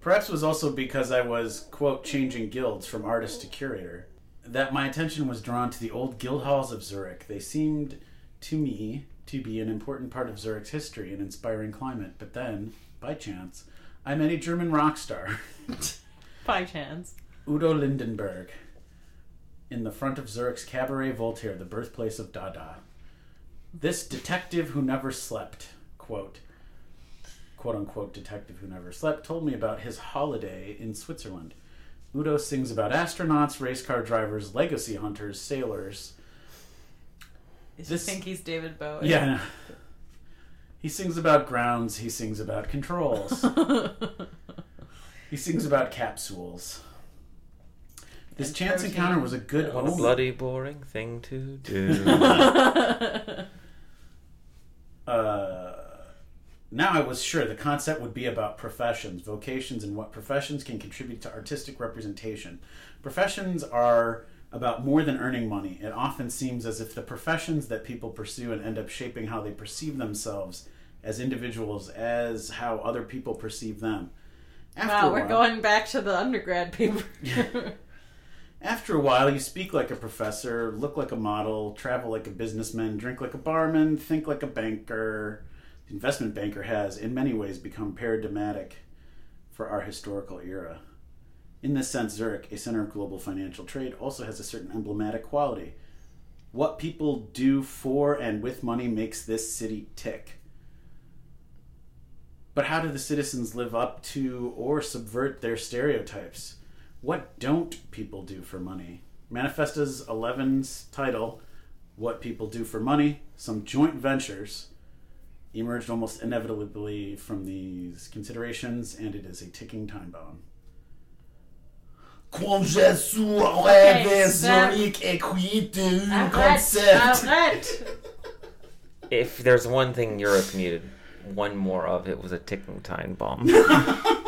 Perhaps it was also because I was, quote, changing guilds from artist to curator, that my attention was drawn to the old guild halls of Zurich. They seemed to me to be an important part of Zurich's history and inspiring climate. But then, by chance, I met a German rock star, By chance. Udo Lindenberg, in the front of Zurich's Cabaret Voltaire, the birthplace of Dada. This detective who never slept, quote, quote unquote detective who never slept, told me about his holiday in Switzerland. Udo sings about astronauts, race car drivers, legacy hunters, sailors. You This- think he's David Bowie? Yeah, I. He sings about grounds, he sings about controls. he sings about capsules. This And chance protein. encounter was a good What a bloody boring thing to do. uh, now I was sure the concept would be about professions, vocations, and what professions can contribute to artistic representation. Professions are about more than earning money. It often seems as if the professions that people pursue and end up shaping how they perceive themselves as individuals as how other people perceive them. After wow, we're while- going back to the undergrad paper. After a while, you speak like a professor, look like a model, travel like a businessman, drink like a barman, think like a banker. Investment banker has, in many ways, become paradigmatic for our historical era. In this sense, Zurich, a center of global financial trade, also has a certain emblematic quality. What people do for and with money makes this city tick. But how do the citizens live up to or subvert their stereotypes? What don't people do for money? Manifestos 11's title, What People Do for Money, Some Joint Ventures, emerged almost inevitably from these considerations, and it is a ticking time bomb. Comme je suis Okay, rêvé stop. Zurich écrit un Arrête, concept. If there's one thing Europe needed, one more of it was a ticking time bomb.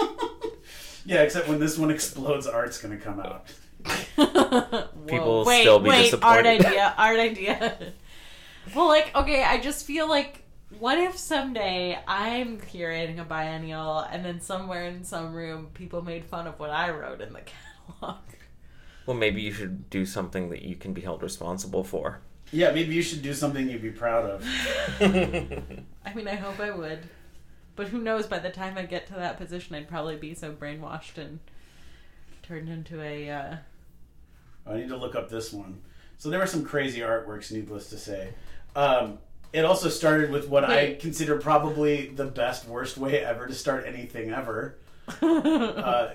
Yeah, except when this one explodes, art's gonna come out. People will wait, still be wait, disappointed. Art idea, art idea. well, like, okay, I just feel like, what if someday I'm curating a biennial, and then somewhere in some room, people made fun of what I wrote in the catalog? Well, maybe you should do something that you can be held responsible for. Yeah, maybe you should do something you'd be proud of. I mean, I hope I would. But who knows, by the time I get to that position, I'd probably be so brainwashed and turned into a, uh, I need to look up this one. So there were some crazy artworks, needless to say. Um, it also started with what I consider probably the best, worst way ever to start anything ever. uh,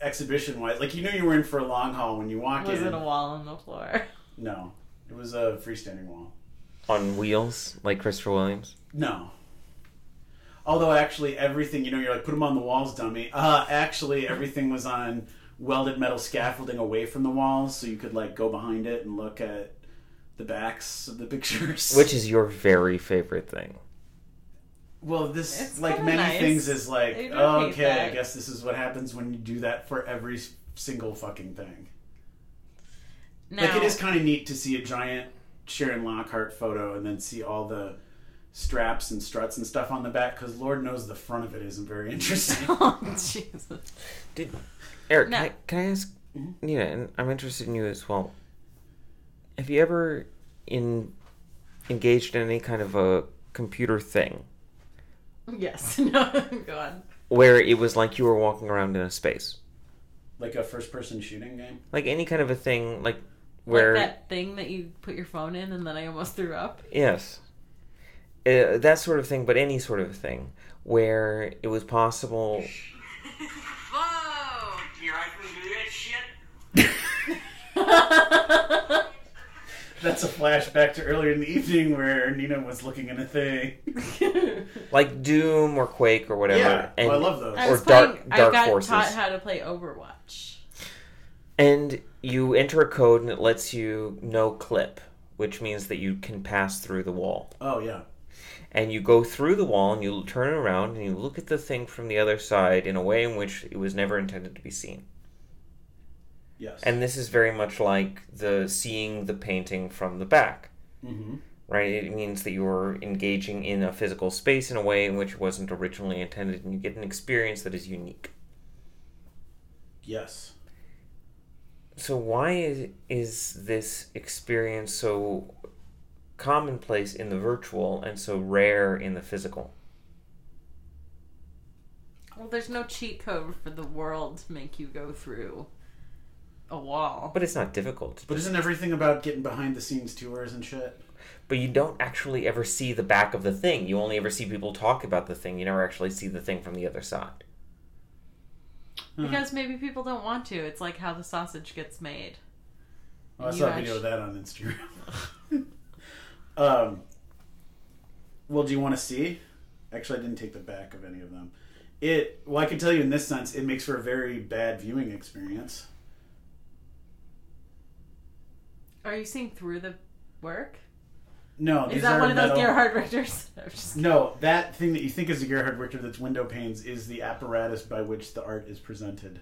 exhibition wise, like you knew you were in for a long haul when you walk was in. it a wall on the floor? No, it was a freestanding wall. On wheels, like Christopher Williams. No. Although actually everything, you know, you're like put them on the walls, dummy. Uh, actually everything was on welded metal scaffolding away from the walls, so you could like go behind it and look at the backs of the pictures. Which is your very favorite thing. Well, this It's like many nice. things is like I don't hate okay. I guess this is what happens when you do that for every single fucking thing. like it is kind of neat to see a giant Sharon Lockhart photo and then see all the straps and struts and stuff on the back because Lord knows the front of it isn't very interesting. oh, Jesus. Did Eric? No. Can, I, can I ask? Mm-hmm. Nina, and I'm interested in you as well. Have you ever in engaged in any kind of a computer thing Yes. No, go on. where it was like you were walking around in a space, like a first-person shooting game. like any kind of a thing, like where Like that thing that you put your phone in and then I almost threw up. Yes. Uh, that sort of thing, but any sort of thing where it was possible. Whoa! Your iPhone do that shit? That's a flashback to earlier in the evening where Nina was looking in a thing. Like Doom or Quake or whatever. Yeah, and, oh, I love those. I Or was Dark, playing, dark I got Forces. taught how to play Overwatch. And you enter a code and it lets you no clip, which means that you can pass through the wall. Oh yeah. And you go through the wall and you turn around and you look at the thing from the other side in a way in which it was never intended to be seen. Yes. And this is very much like the seeing the painting from the back. hmm right? It means that you're engaging in a physical space in a way in which it wasn't originally intended, and you get an experience that is unique. Yes. So, why is, is this experience so commonplace in the virtual and so rare in the physical? Well, there's no cheat code for the world to make you go through a wall. But it's not difficult. But isn't everything about getting behind the scenes tours and shit? But you don't actually ever see the back of the thing. You only ever see people talk about the thing. You never actually see the thing from the other side. Because maybe people don't want to. It's like how the sausage gets made. Oh, I saw a video of that on Instagram. um, well, do you want to see? Actually, I didn't take the back of any of them. It well, I can tell you in this sense, it makes for a very bad viewing experience. Are you seeing through the work? No, Is that are one of those Gerhard Richters? No, that thing that you think is a Gerhard Richter that's window panes is the apparatus by which the art is presented.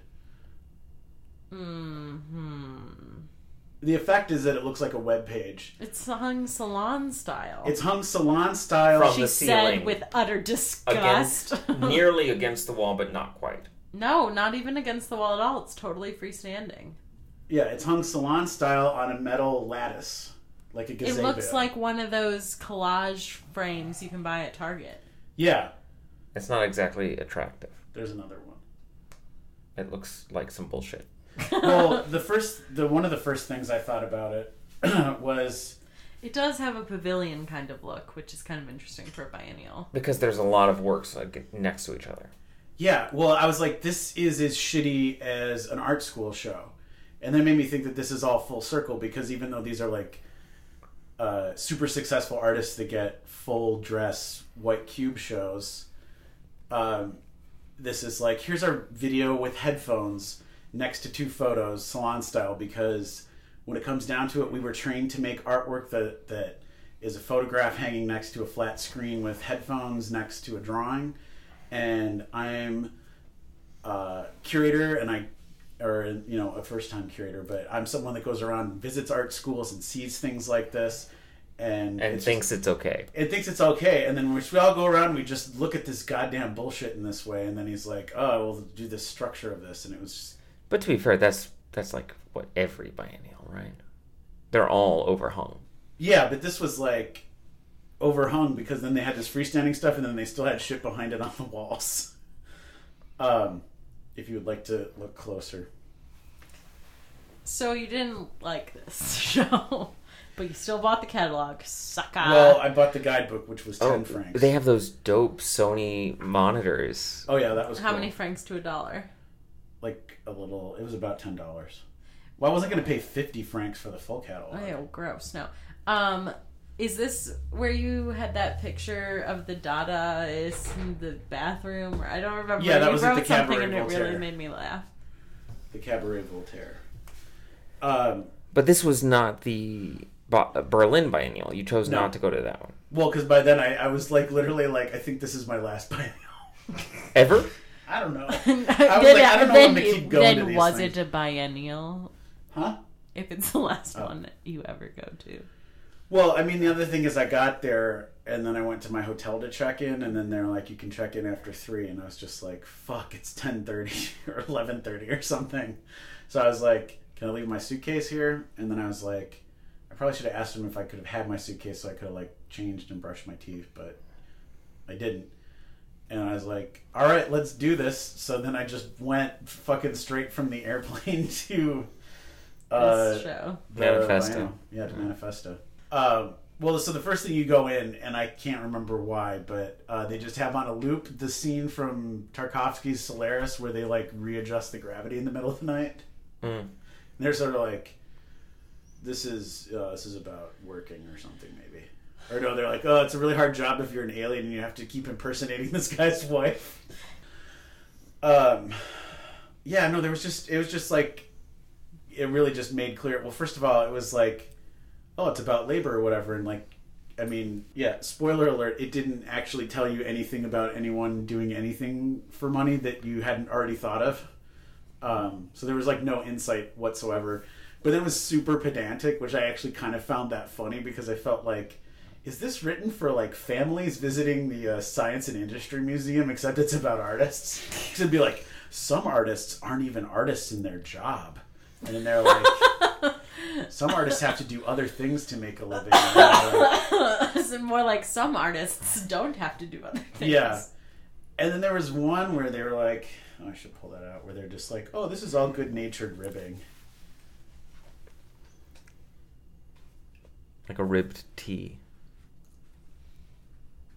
hmm The effect is that it looks like a web page. It's hung salon style. It's hung salon style. From she the said ceiling. with utter disgust. Against, nearly against the wall, but not quite. no, not even against the wall at all. It's totally freestanding. Yeah, it's hung salon style on a metal lattice, like a gazebo. It gazebo. looks like one of those collage frames you can buy at Target. Yeah, It's not exactly attractive. there's another one. It looks like some bullshit. well, the first, the one of the first things I thought about it was It does have a pavilion kind of look, which is kind of interesting for a biennial. Because there's a lot of works like next to each other. Yeah, well, I was like, this is as shitty as an art school show, and then it made me think that this is all full circle because even though these are like uh, super successful artists that get full dress white cube shows, um, this is like here's our video with headphones next to two photos, salon style, because when it comes down to it, we were trained to make artwork that that is a photograph hanging next to a flat screen with headphones next to a drawing. And I'm a curator and I or you know a first time curator but I'm someone that goes around visits art schools and sees things like this and And it's thinks just- it's okay. it thinks it's okay and then we we all go around we just look at this goddamn bullshit in this way and then he's like oh we'll do this structure of this and it was just But to be fair, that's that's like what every biennial, right? They're all overhung. yeah but this was like overhung because then they had this freestanding stuff and then they still had shit behind it on the walls um if you would like to look closer So you didn't like this show, but you still bought the catalog. Sucker. Well, I bought the guidebook, which was ten Oh, francs. they have those dope Sony monitors. Oh yeah, that was How cool. many francs to a dollar? Like a little. It was about ten dollars. Well, I wasn't going to pay fifty francs for the full catalog. Oh, gross. No. Um, is this where you had that picture of the Dadaist in the bathroom? Or I don't remember. Yeah, that you was at wrote the something Cabaret and it really Voltaire. made me laugh. The Cabaret Voltaire. Um, But this was not the Berlin Biennial. You chose No. not to go to that one. well, because by then I, I was like literally like I think this is my last biennial. Ever? I don't know. I was then like, I don't know then, if I'm gonna keep going to then these was things. it a biennial? Huh? If it's the last Oh. one you ever go to. Well, I mean, the other thing is I got there and then I went to my hotel to check in, and then they're like, "You can check in after 3. and I was just like, "Fuck, it's ten thirty or eleven thirty or something." So I was like, "Can I leave my suitcase here?" And then I was like, I probably should have asked them if I could have had my suitcase so I could have like changed and brushed my teeth, but I didn't. And I was like, "All right, let's do this." So then I just went fucking straight from the airplane to uh, This show. the Manifesto. Yeah, to Manifesto. Um, well, so the first thing you go in, and I can't remember why, but uh, they just have on a loop the scene from Tarkovsky's Solaris where they like readjust the gravity in the middle of the night. Mm. And they're sort of like, "This is uh, this is about working or something, maybe." Or no, they're like, "Oh, it's a really hard job if you're an alien and you have to keep impersonating this guy's wife." Um, yeah, no, there was just it was just like it really just made clear. Well, first of all, it was like, oh, it's about labor or whatever, and like, I mean, yeah. Spoiler alert: it didn't actually tell you anything about anyone doing anything for money that you hadn't already thought of. Um, so there was like no insight whatsoever. But then it was super pedantic, which I actually kind of found that funny because I felt like, is this written for like families visiting the uh, Science and Industry Museum? Except it's about artists. 'Cause it'd be like some artists aren't even artists in their job, and then they're like, some artists have to do other things to make a living. And they're It's more like some artists don't have to do other things. Yeah. And then there was one where they were like, oh, I should pull that out, where they're just like, oh, this is all good natured ribbing. Like a ribbed tee.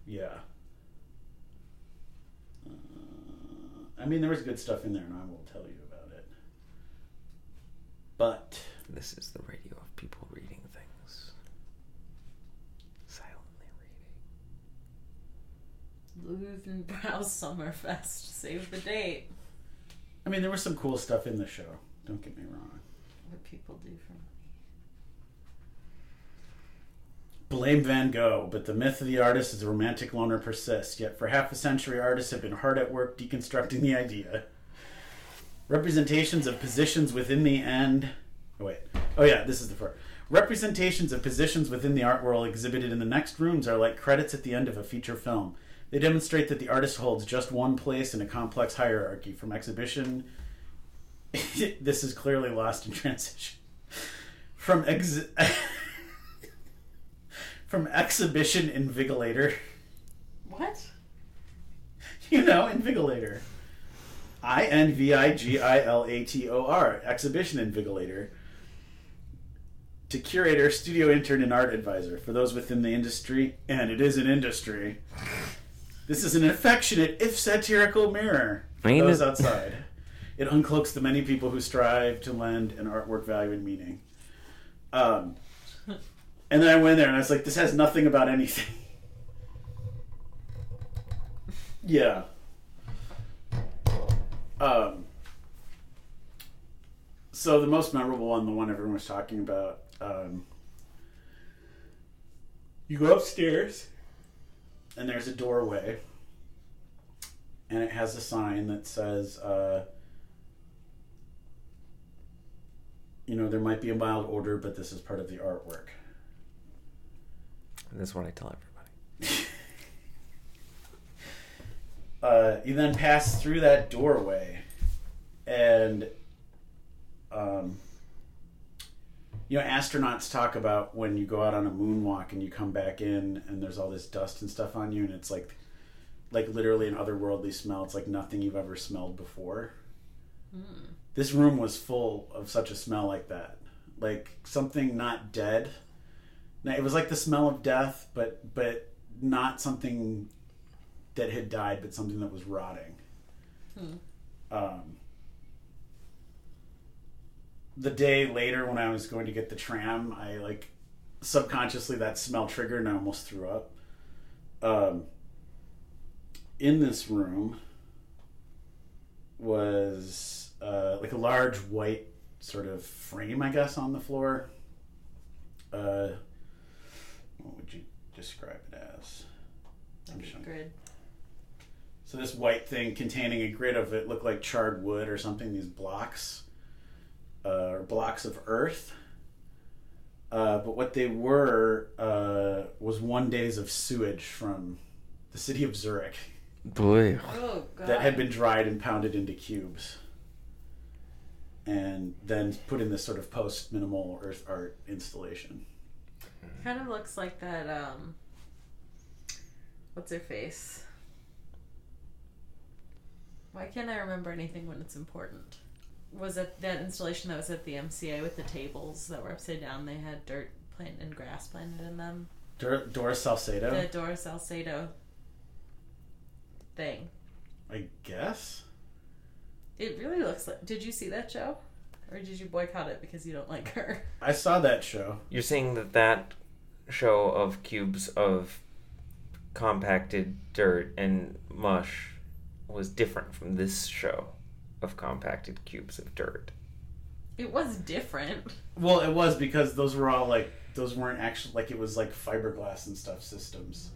Yeah. Uh, I mean, there was good stuff in there, and I will tell you about it. But This is the radio of people reading things. Silently reading. Louvre and Browse Summerfest. Save the date. I mean, there was some cool stuff in the show. Don't get me wrong. What people do for money. Blame Van Gogh, but the myth of the artist as a romantic loner persists. Yet for half a century, artists have been hard at work deconstructing the idea. Representations of positions within the end. Oh, wait. Oh, yeah, this is the first. Representations of positions within the art world exhibited in the next rooms are like credits at the end of a feature film. They demonstrate that the artist holds just one place in a complex hierarchy from exhibition. this is clearly lost in transition. From ex. from exhibition invigilator. What? You know, invigilator. I N V I G I L A T O R. Exhibition invigilator. To curator, studio intern, and art advisor for those within the industry, and it is an industry. This is an affectionate, if satirical, mirror for I mean, those it- outside. It uncloaks the many people who strive to lend an artwork value and meaning. Um, and then I went there and I was like, this has nothing about anything. yeah. Um, so the most memorable one, the one everyone was talking about, um, you go upstairs and there's a doorway and it has a sign that says, uh, you know, there might be a mild odor, but this is part of the artwork. And that's what I tell everybody. uh, you then pass through that doorway, and um, you know, astronauts talk about when you go out on a moonwalk and you come back in, and there's all this dust and stuff on you, and it's like, like literally an otherworldly smell. It's like nothing you've ever smelled before. This room was full of such a smell like that, like something not dead. Now, It was like the smell of death, but but not something that had died, but something that was rotting. Um, the day later, when I was going to get the tram, I like subconsciously that smell triggered, and I almost threw up. Um, in this room was uh, like a large white sort of frame, I guess, on the floor. Uh, what would you describe it as? Grid. so this white thing containing a grid of it looked like charred wood or something. These blocks, uh, or blocks of earth. Uh, but what they were uh, was one days of sewage from the city of Zurich Boy. Oh god. that had been dried and pounded into cubes, and then put in this sort of post minimal earth art installation. Kind of looks like that. Um, what's her face? Why can't I remember anything when it's important? Was it that installation that was at the MCA with the tables that were upside down? They had dirt plant and grass planted in them. Dor- Doris Salcedo, The Dora Salcedo thing. I guess. It really looks like. Did you see that show, or did you boycott it because you don't like her? I saw that show. You're saying that that show of cubes of compacted dirt and mush was different from this show of compacted cubes of dirt. It was different. Well, it was because those were all like those weren't actually like it was like fiberglass and stuff systems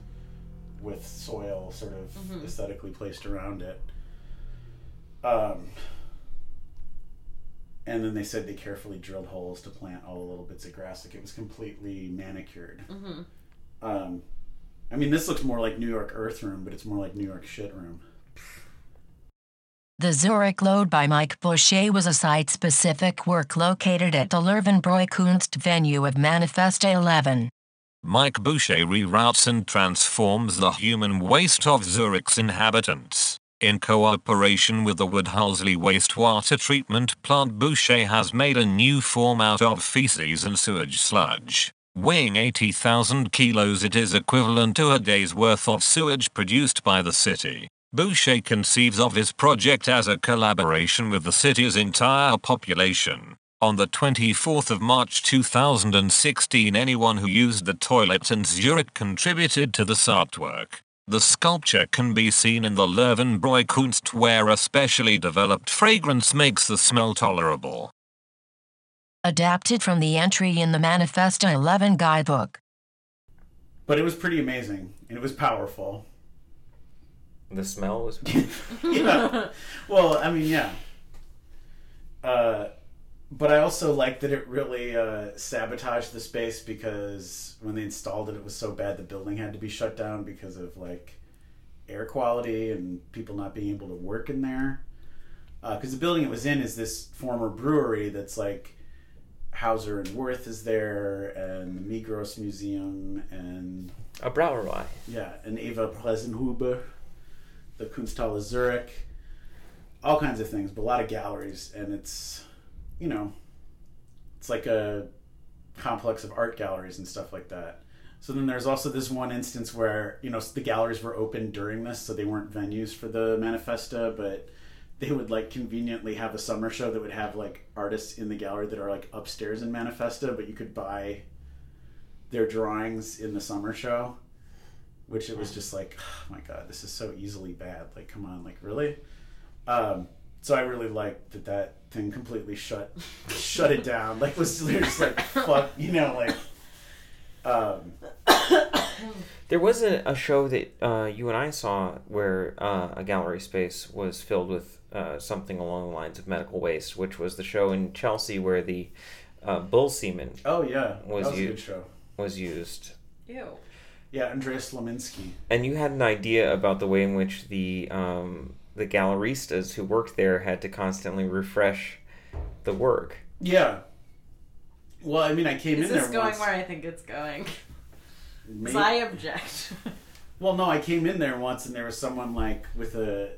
with soil sort of Mhm. aesthetically placed around it. Um, and then they said they carefully drilled holes to plant all the little bits of grass. Like it was completely manicured. Mm-hmm. Um, I mean, this looks more like New York Earth Room, but it's more like New York Shit Room. The Zurich Load by Mike Bouchet was a site specific work located at the Löwenbräu Kunst venue of Manifesta 11. Mike Bouchet reroutes and transforms the human waste of Zurich's inhabitants. In cooperation with the Werdhölzli wastewater treatment plant, Bouchet has made a new form out of feces and sewage sludge. Weighing 80,000 kilos, it is equivalent to a day's worth of sewage produced by the city. Bouchet conceives of his project as a collaboration with the city's entire population. On the 24th of March 2016 anyone who used the toilet in Zurich contributed to this artwork. The sculpture can be seen in the Löwenbräu Kunst where a specially developed fragrance makes the smell tolerable. Adapted from the entry in the Manifesta 11 guidebook. But it was pretty amazing and it was powerful. The smell was. yeah. Well, I mean, yeah. Uh, but I also like that it really uh, sabotaged the space because when they installed it, it was so bad the building had to be shut down because of like air quality and people not being able to work in there. Because the building it was in is this former brewery that's like Hauser and Wirth is there, and the Migros Museum, and A Brauerei. yeah, and Eva Presenhuber, the Kunsthalle Zurich, all kinds of things, but a lot of galleries, and it's, you know, it's like a complex of art galleries and stuff like that. So then there's also this one instance where you know the galleries were open during this, so they weren't venues for the manifesta, but they would like conveniently have a summer show that would have like artists in the gallery that are like upstairs in manifesta, but you could buy their drawings in the summer show, which it was just like, oh my god, this is so easily bad. Like, come on, like really. Um, so I really liked that that thing completely shut shut it down. Like was they're just like fuck, you know, like. Um, There was a, a show that uh, you and I saw where uh, a gallery space was filled with uh, something along the lines of medical waste, which was the show in Chelsea where the uh, bull semen. Oh, yeah. was That was a u- good show. Was used, Ew. Yeah, Andreas Slominski. and you had an idea about the way in which the um, the galleristas who worked there had to constantly refresh the work. Yeah. Well, I mean, I came Is in this there going once. where I think it's going? 'Cause Maybe- I object. Well, no, I came in there once and there was someone like with a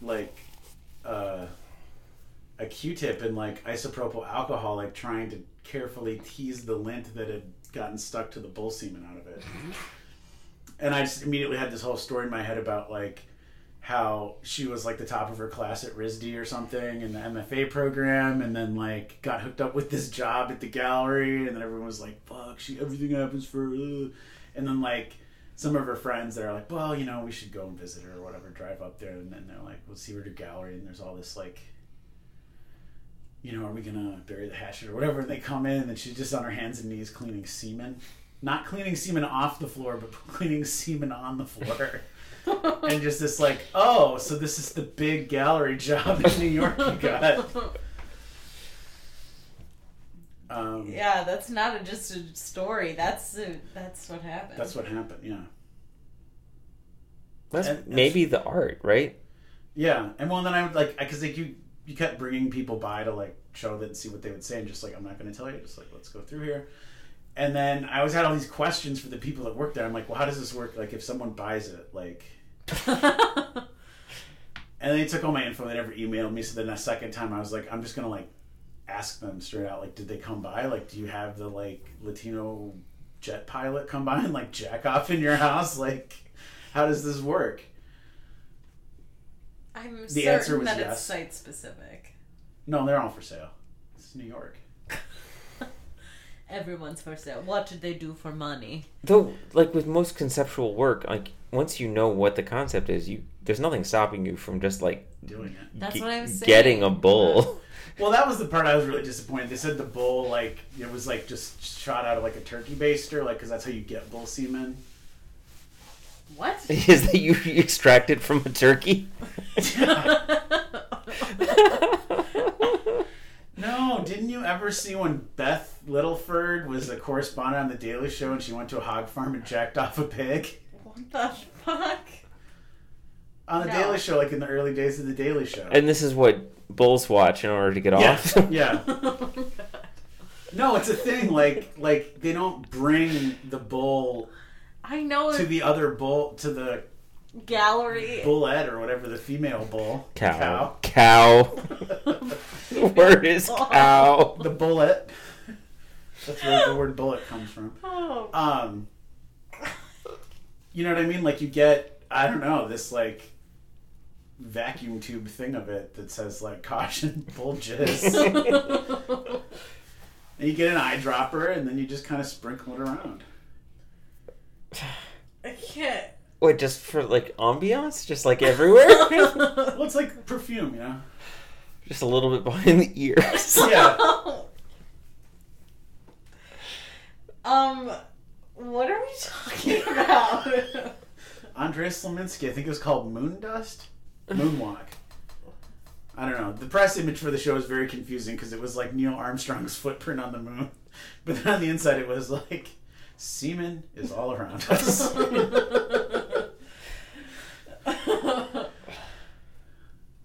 like uh, a Q-tip and like isopropyl alcohol, like trying to carefully tease the lint that had gotten stuck to the bull semen out of it. And I just immediately had this whole story in my head about like how she was like the top of her class at RISD or something in the MFA program, and then like got hooked up with this job at the gallery, and then everyone was like, "Fuck, she everything happens for," and then like some of her friends that are like, "Well, you know, we should go and visit her or whatever, drive up there," and then they're like, "We'll see her to gallery," and there's all this like. You know, are we gonna bury the hatchet or whatever? And they come in, and she's just on her hands and knees cleaning semen, not cleaning semen off the floor, but cleaning semen on the floor and just this like, oh, so this is the big gallery job in New York you got. Um, yeah, that's not a, just a story. That's a, that's what happened. That's what happened. Yeah. That's And- maybe the art, right? Yeah, and well, then I would like because like you you kept bringing people by to like show that and see what they would say, and just like I'm not going to tell you, just like let's go through here. And then I always had all these questions for the people that work there. I'm like, well, how does this work? Like, if someone buys it, like. and then they took all my info. They never emailed me. So then the second time, I was like, I'm just gonna like ask them straight out. Like, did they come by? Like, do you have the like Latino jet pilot come by and like jack off in your house? Like, how does this work? I'm The certain answer was that yes. it's site specific. No, they're all for sale. It's New York. Everyone's for sale. What did they do for money? Though, like with most conceptual work, like once you know what the concept is, you there's nothing stopping you from just like doing it. That's what I was Getting a bull. Well, that was the part I was really disappointed. They said the bull, like, it was like just shot out of like a turkey baster, like, because that's how you get bull semen. What? is that you extract it from a turkey? No, didn't you ever see when Beth Littleford was a correspondent on The Daily Show and she went to a hog farm and jacked off a pig? What the fuck? On The No. Daily Show, like in the early days of The Daily Show. And this is what bulls watch in order to get yeah, off. yeah. Oh no, it's a thing. Like, like they don't bring the bull I know to the other bull to the gallery. bullette or whatever the female bull Cow. Cow. the word is cow. the bullet. That's where the word bullet comes from. Oh. Um, you know what I mean? Like you get, I don't know, this like vacuum tube thing of it that says like caution bulges and you get an eyedropper, and then you just kind of sprinkle it around. I can't. What, just for like ambiance? Just like everywhere? well, it's like perfume, you know. just a little bit behind the ears. Yeah. Um, what are we talking about? Andres Slominski, I think it was called Moon Dust? Moonwalk. I don't know. The press image for the show was very confusing because it was like Neil Armstrong's footprint on the moon. But then on the inside it was like, semen is all around us.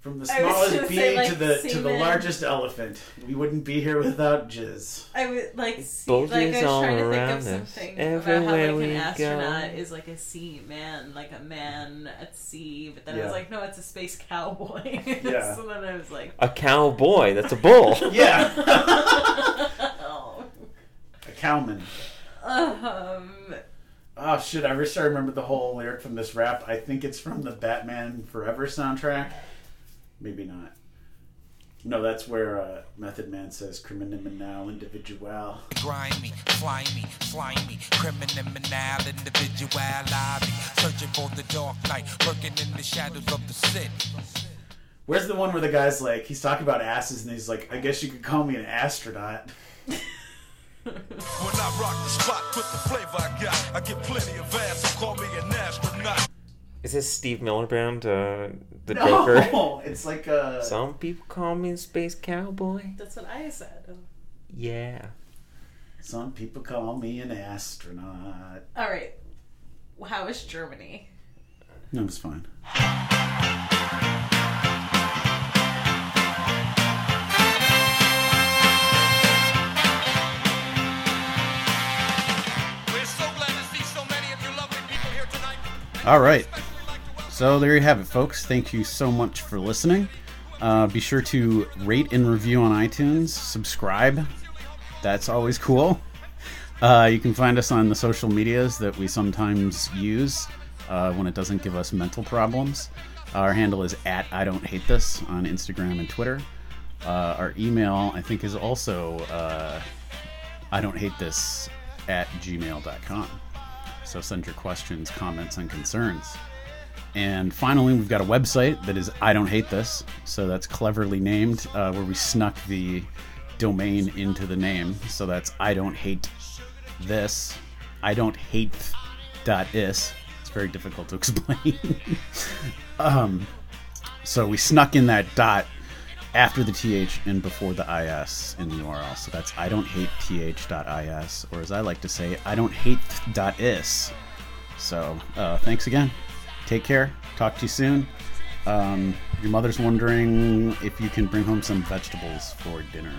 From the I was smallest gonna bee say, like, to the to the semen. largest elephant, we wouldn't be here without jizz. I would like see, Bulges like I was all trying to think around of us, something about how everywhere like we an go. astronaut is like a sea man, like a man at sea. But then I Yeah. was like, no, it's a space cowboy. Yeah. so then I was like, A cowboy. That's a bull. Yeah. oh. Kalman. Um, Oh shit! I wish I remembered the whole lyric from this rap. I think it's from the Batman Forever soundtrack. Maybe not. No, that's where uh, Method Man says "criminal individual." Grimy, slimy, slimy, criminal individuality. Searching for the dark knight, lurking in the shadows of the city. Where's the one where the guy's like, he's talking about asses, and he's like, "I guess you could call me an astronaut." When the with the flavor I got, I get plenty of ass, so call me an astronaut. Is this Steve Miller Band, uh, the No, Joker? it's like uh Some people call me a space cowboy. that's what I said. Yeah. Some people call me an astronaut. All right. How is Germany? No, it's fine. All right. So there you have it, folks. Thank you so much for listening. Uh, be sure to rate and review on iTunes. Subscribe. That's always cool. Uh, you can find us on the social medias that we sometimes use uh, when it doesn't give us mental problems. Our handle is at I don't hate this on Instagram and Twitter. Uh, our email, I think, is also uh, I don't hate this at gmail.com. So send your questions, comments, and concerns. And finally, we've got a website that is I Don't Hate This. So that's cleverly named, uh, where we snuck the domain into the name. So that's I Don't Hate This. I Don't Hate dot is. It's very difficult to explain. um, so we snuck in that dot after the th and before the is in the URL. So that's I don't hate th.is, or as I like to say, I don't hate is. So uh, thanks again. Take care. Talk to you soon. Um, your mother's wondering if you can bring home some vegetables for dinner.